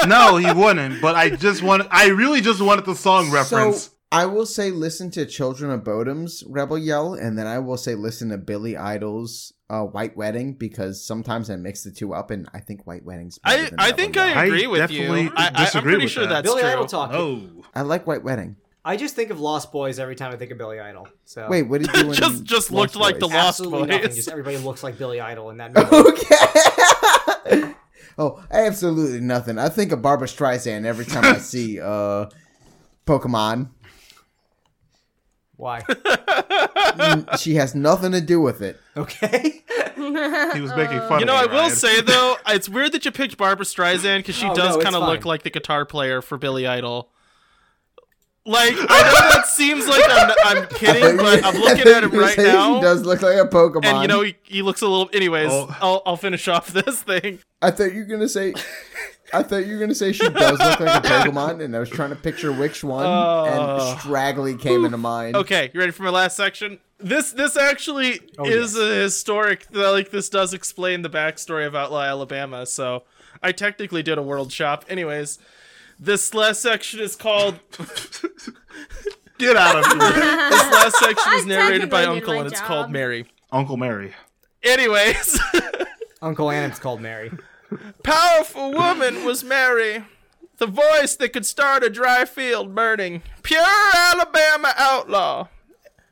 no, he wouldn't. But I just want. I really just wanted the song reference. So I will say listen to Children of Bodom's Rebel Yell, and then I will say listen to Billy Idol's uh, White Wedding because sometimes I mix the two up, and I think White Wedding's. better I, than I Rebel think Yell. I agree with definitely you. I, I, I'm pretty with sure that. that's Billy true. Idol talking. oh, I like White Wedding. I just think of Lost Boys every time I think of Billy Idol. So Wait, what did you do? in Just- just Lost looked like the Lost absolutely Boys. nothing. Just everybody looks like Billy Idol in that movie. Okay. oh, absolutely nothing. I think of Barbra Streisand every time I see uh, Pokemon. Why? Mm, she has nothing to do with it. Okay. he was making fun. You know, of I me, will Ryan. say though, it's weird that you picked Barbra Streisand because she Oh, does no, kind of look like the guitar player for Billy Idol. Like I know that seems like I'm, I'm kidding, but I'm looking at him right She now, does look like a Pokemon. and you know he, he looks a little. Anyways, Oh. I'll I'll finish off this thing. I thought you were gonna say. I thought you were gonna say she does look like a Pokemon, and I was trying to picture which one, Oh. and Straggly came into mind. Okay, you ready for my last section? This this actually Oh, is yes. a historic. Like this does explain the backstory of Outlaw Alabama. So I technically did a world shop. Anyways, this last section is called. Get out of here, This last section is narrated by Uncle, my and it's called Mary. Uncle Mary. Anyways, Uncle Ann's called Mary. Powerful woman was Mary, the voice that could start a dry field burning. Pure Alabama outlaw.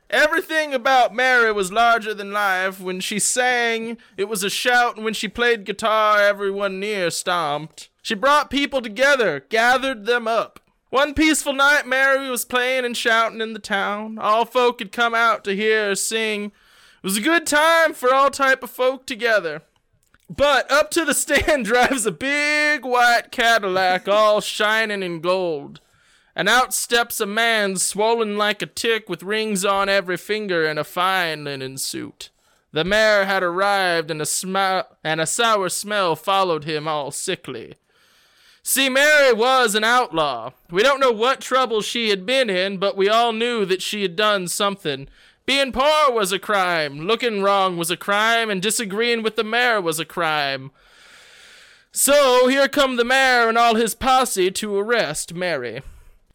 Everything about Mary was larger than life. When she sang, it was a shout, and when she played guitar, everyone near stomped. She brought people together, gathered them up. One peaceful night, Mary was playing and shouting in the town. All folk had come out to hear her sing. It was a good time for all type of folk together. But up to the stand drives a big white Cadillac, all shining in gold. And out steps a man swollen like a tick with rings on every finger and a fine linen suit. The mare had arrived and a smi- and a sour smell followed him all sickly. See, Mary was an outlaw. We don't know what trouble she had been in, but we all knew that she had done something. Being poor was a crime, looking wrong was a crime, and disagreeing with the mayor was a crime. So here come the mayor and all his posse to arrest Mary.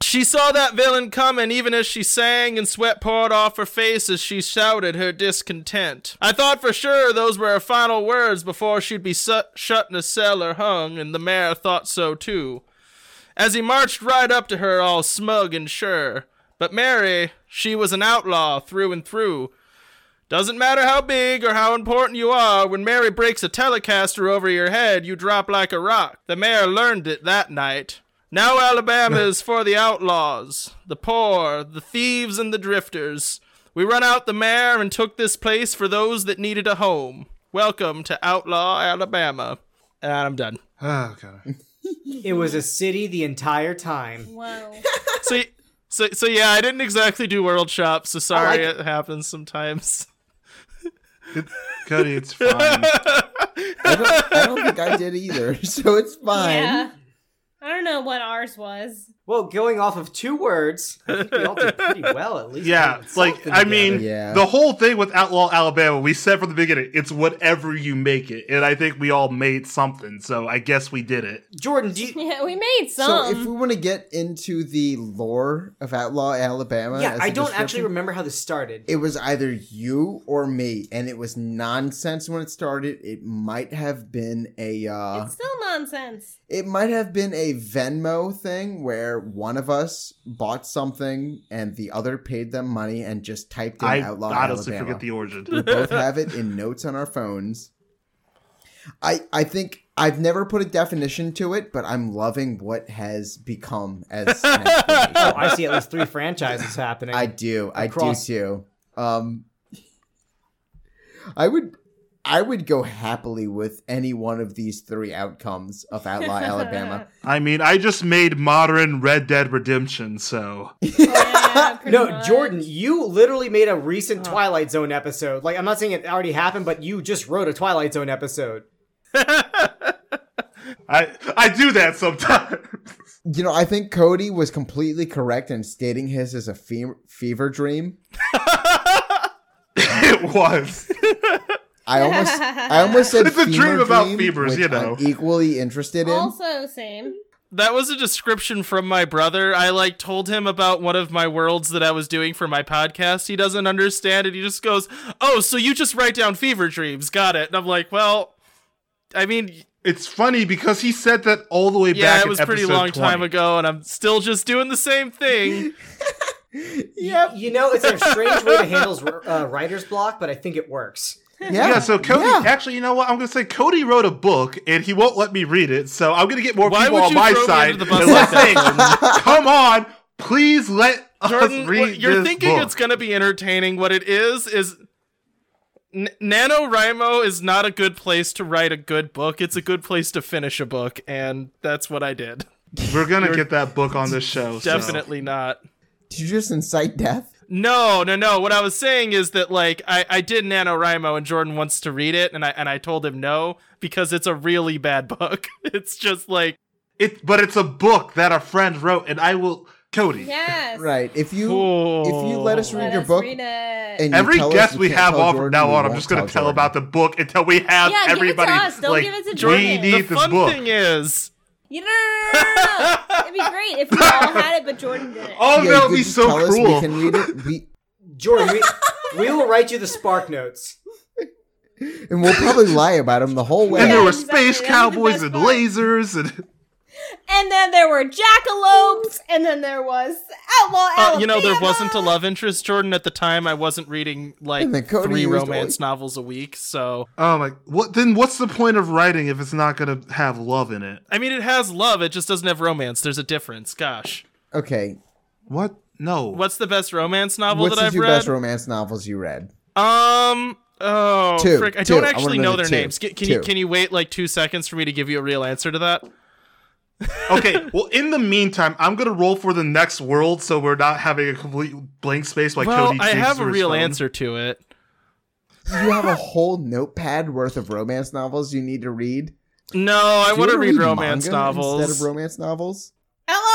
She saw that villain coming even as she sang, and sweat poured off her face as she shouted her discontent. I thought for sure those were her final words before she'd be su- shut in a cell or hung, and the mayor thought so too. As he marched right up to her, all smug and sure. But Mary, she was an outlaw through and through. Doesn't matter how big or how important you are, when Mary breaks a telecaster over your head, you drop like a rock. The mayor learned it that night. Now Alabama is for the outlaws, the poor, the thieves, and the drifters. We run out the mayor and took this place for those that needed a home. Welcome to Outlaw Alabama. And I'm done. Ah, oh, God. It was a city the entire time. Wow. So, y- so, so yeah, I didn't exactly do World Shop, so sorry like it happens sometimes. It, Cody, it's fine. I don't, I don't think I did either, so it's fine. Yeah. I don't know what ours was. Well, going off of two words, I think we all did pretty well at least. Yeah, like I mean. Yeah. the whole thing with Outlaw Alabama, we said from the beginning, it's whatever you make it, and I think we all made something. So I guess we did it. Jordan, do you, Yeah, we made some. So if we want to get into the lore of Outlaw Alabama, yeah, as I a don't actually remember how this started. It was either you or me, and it was nonsense when it started. It might have been a uh, it's still nonsense. It might have been a Venmo thing where one of us bought something and the other paid them money and just typed in I Outlaw honestly Alabama. forget the origin. we both have it in notes on our phones. I I think I've never put a definition to it, but I'm loving what has become as an. Oh, I see at least three franchises happening. I do. Across- I do too. Um I would I would go happily with any one of these three outcomes of Outlaw Alabama. I mean, I just made modern Red Dead Redemption, so oh, Yeah, no, much. Jordan, you literally made a recent Twilight Zone episode. Like, I'm not saying it already happened, but you just wrote a Twilight Zone episode. I I do that sometimes. You know, I think Cody was completely correct in stating his as a fe- fever dream. it was. I almost I almost said It's a dream about dream, fevers, which you know. I'm equally interested in. Also, same. That was a description from my brother. I like told him about one of my worlds that I was doing for my podcast. He doesn't understand it. He just goes, "Oh, so you just write down fever dreams. Got it." And I'm like, "Well, I mean, It's funny because he said that all the way yeah, back. it was in pretty episode long time ago and I'm still just doing the same thing." Yep. You know, it's a strange way to handle uh, writer's block, but I think it works. Yeah. Yeah, so Cody. Yeah. Actually, you know what? I'm gonna say Cody wrote a book, and he won't let me read it. So I'm gonna get more Why people would on you my throw me side. the bus and like let's that, say, come on, please let Jordan, us read you're this thinking book. it's going to be entertaining. What it is is N- NaNoWriMo is not a good place to write a good book. It's a good place to finish a book, and that's what I did. We're gonna get that book on this show. so. Definitely not. Did you just incite death? No, no, no. What I was saying is that like I, I did NaNoWriMo and Jordan wants to read it and I and I told him no because it's a really bad book. It's just like It, but it's a book that a friend wrote, and I will. Cody. Yes. Right. If you Oh. if you let us read Let your us book read it. and Every guest we have tell on from now on, I'm just gonna tell Jordan. about the book until we have Yeah, give it to everybody. us. Don't like, give it to we need the this fun book. thing is You no, no, no, no, no. It'd be great if we all had it, but Jordan didn't. Oh, Yeah, that would be so tell us cruel. we can read it. We Jordan, we, we will write you the spark notes. and we'll probably lie about them the whole way. and there Yeah, were exactly. space That was the cowboys and part. lasers and And then there were jackalopes, and then there was outlaw uh, you know there wasn't a love interest Jordan at the time. I wasn't reading like And then Cody three romance all- novels a week, so oh my. What then? What's the point of writing if it's not gonna have love in it? I mean it has love, it just doesn't have romance. There's a difference. Gosh. Okay. What? No. What's the best romance novel What's that the I've two read? best romance novels you read? Um. Oh, Two, frick! I two. don't actually wanna know know their two. names. Can, can you can you wait like two seconds for me to give you a real answer to that? Okay. Well, in the meantime, I'm gonna roll for the next world, so we're not having a complete blank space. Like well, Cody I have a real phone. answer to it. You have a whole notepad worth of romance novels you need to read. No, I Do you want to wanna read romance novels. instead of romance novels. outlaw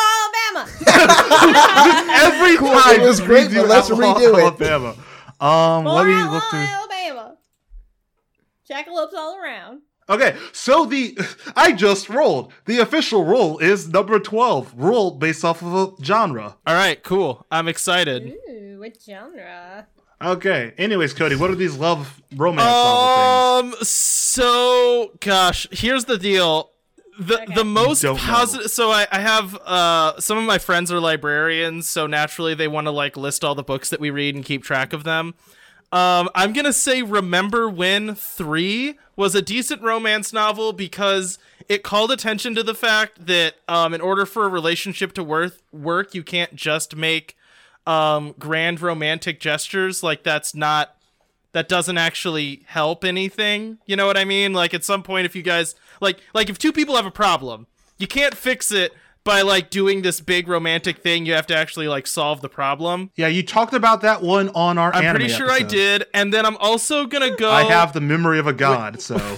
Alabama. Every Cool, time it was we great, but let's Outlaw redo it. Alabama. Um, let me look through. Alabama. Jackalopes all around. Okay, so the I just rolled. The official roll is number 12, roll based off of a genre. All right, cool. I'm excited. Ooh, what genre? Okay. Anyways, Cody, what are these love romance novel things? Um. So, gosh, here's the deal. The Okay. the most Don't know. positive. So I I have uh some of my friends are librarians, so naturally they want to like list all the books that we read and keep track of them. Um, I'm gonna say Remember When Three was a decent romance novel because it called attention to the fact that um, in order for a relationship to worth work, you can't just make um grand romantic gestures. Like that's not that doesn't actually help anything. You know what I mean? Like at some point if you guys like like if two people have a problem, you can't fix it by like doing this big romantic thing. You have to actually like solve the problem. Yeah, you talked about that one on our I'm anime pretty sure I did. And then I'm also going to go I have the memory of a god, so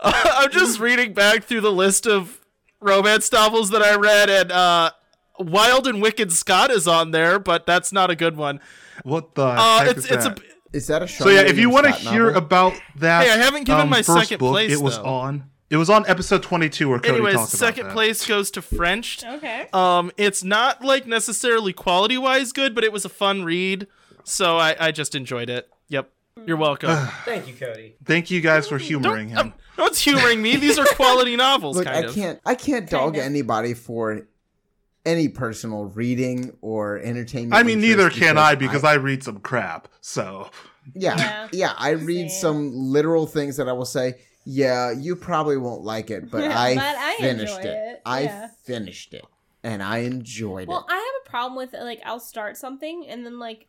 I'm just reading back through the list of romance novels that I read and uh Wild and Wicked Scott is on there, but that's not a good one. what the Uh heck it's is it's that? a Is that a So yeah, if you want want to hear about that, Hey, I haven't given um, my second book, place, It was though. on. It was on episode twenty-two where Cody Anyways, talked about second that. place goes to French. Okay. Um, it's not like necessarily quality wise good, but it was a fun read, so I, I just enjoyed it. Yep, you're welcome. Thank you, Cody. Thank you guys for humoring him. um, no one's humoring me. These are quality novels, Look, kind I of. can't I can't dog Kind of. anybody for any personal reading or entertainment. I mean, neither interest can I because I read some crap. So yeah, Yeah. yeah, I read Same. some literal things that I will say. Yeah, you probably won't like it, but I, But I finished enjoy it. it, I yeah. finished it, and I enjoyed Well, it. Well, I have a problem with it. Like, I'll start something and then like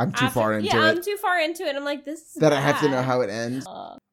I'm too after- far into yeah, it I'm too far into it. I'm like, this is that I have to know how it ends.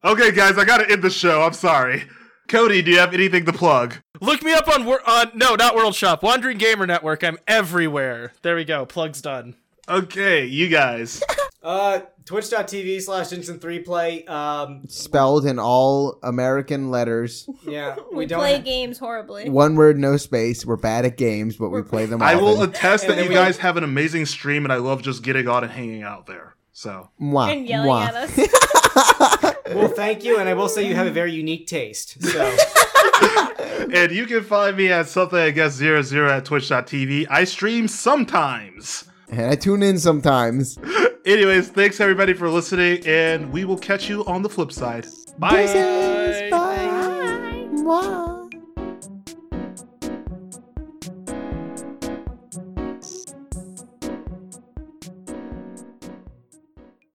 okay, guys, I gotta end the show. I'm sorry. Cody, do you have anything to plug? Look me up on Wor- on no, not World Shop, Wandering Gamer Network. I'm everywhere. There we go. Plugs done. Okay, you guys. Uh, twitch.tv slash instant 3 play. Um, Spelled in all American letters, yeah, we, We, don't. play ha- games horribly. one word, no space. We're bad at games, but we play them. I will often. attest that then you we- guys have an amazing stream, and I love just getting on and hanging out there. So Mwah, and yelling mwah. at us. Well, thank you, and I will say you have a very unique taste. So, And you can find me at something I guess zero zero at twitch.tv. I stream sometimes. And I tune in sometimes. Anyways, thanks everybody for listening, and we will catch you on the flip side. Bye. Deuces, bye. Bye. Mwah.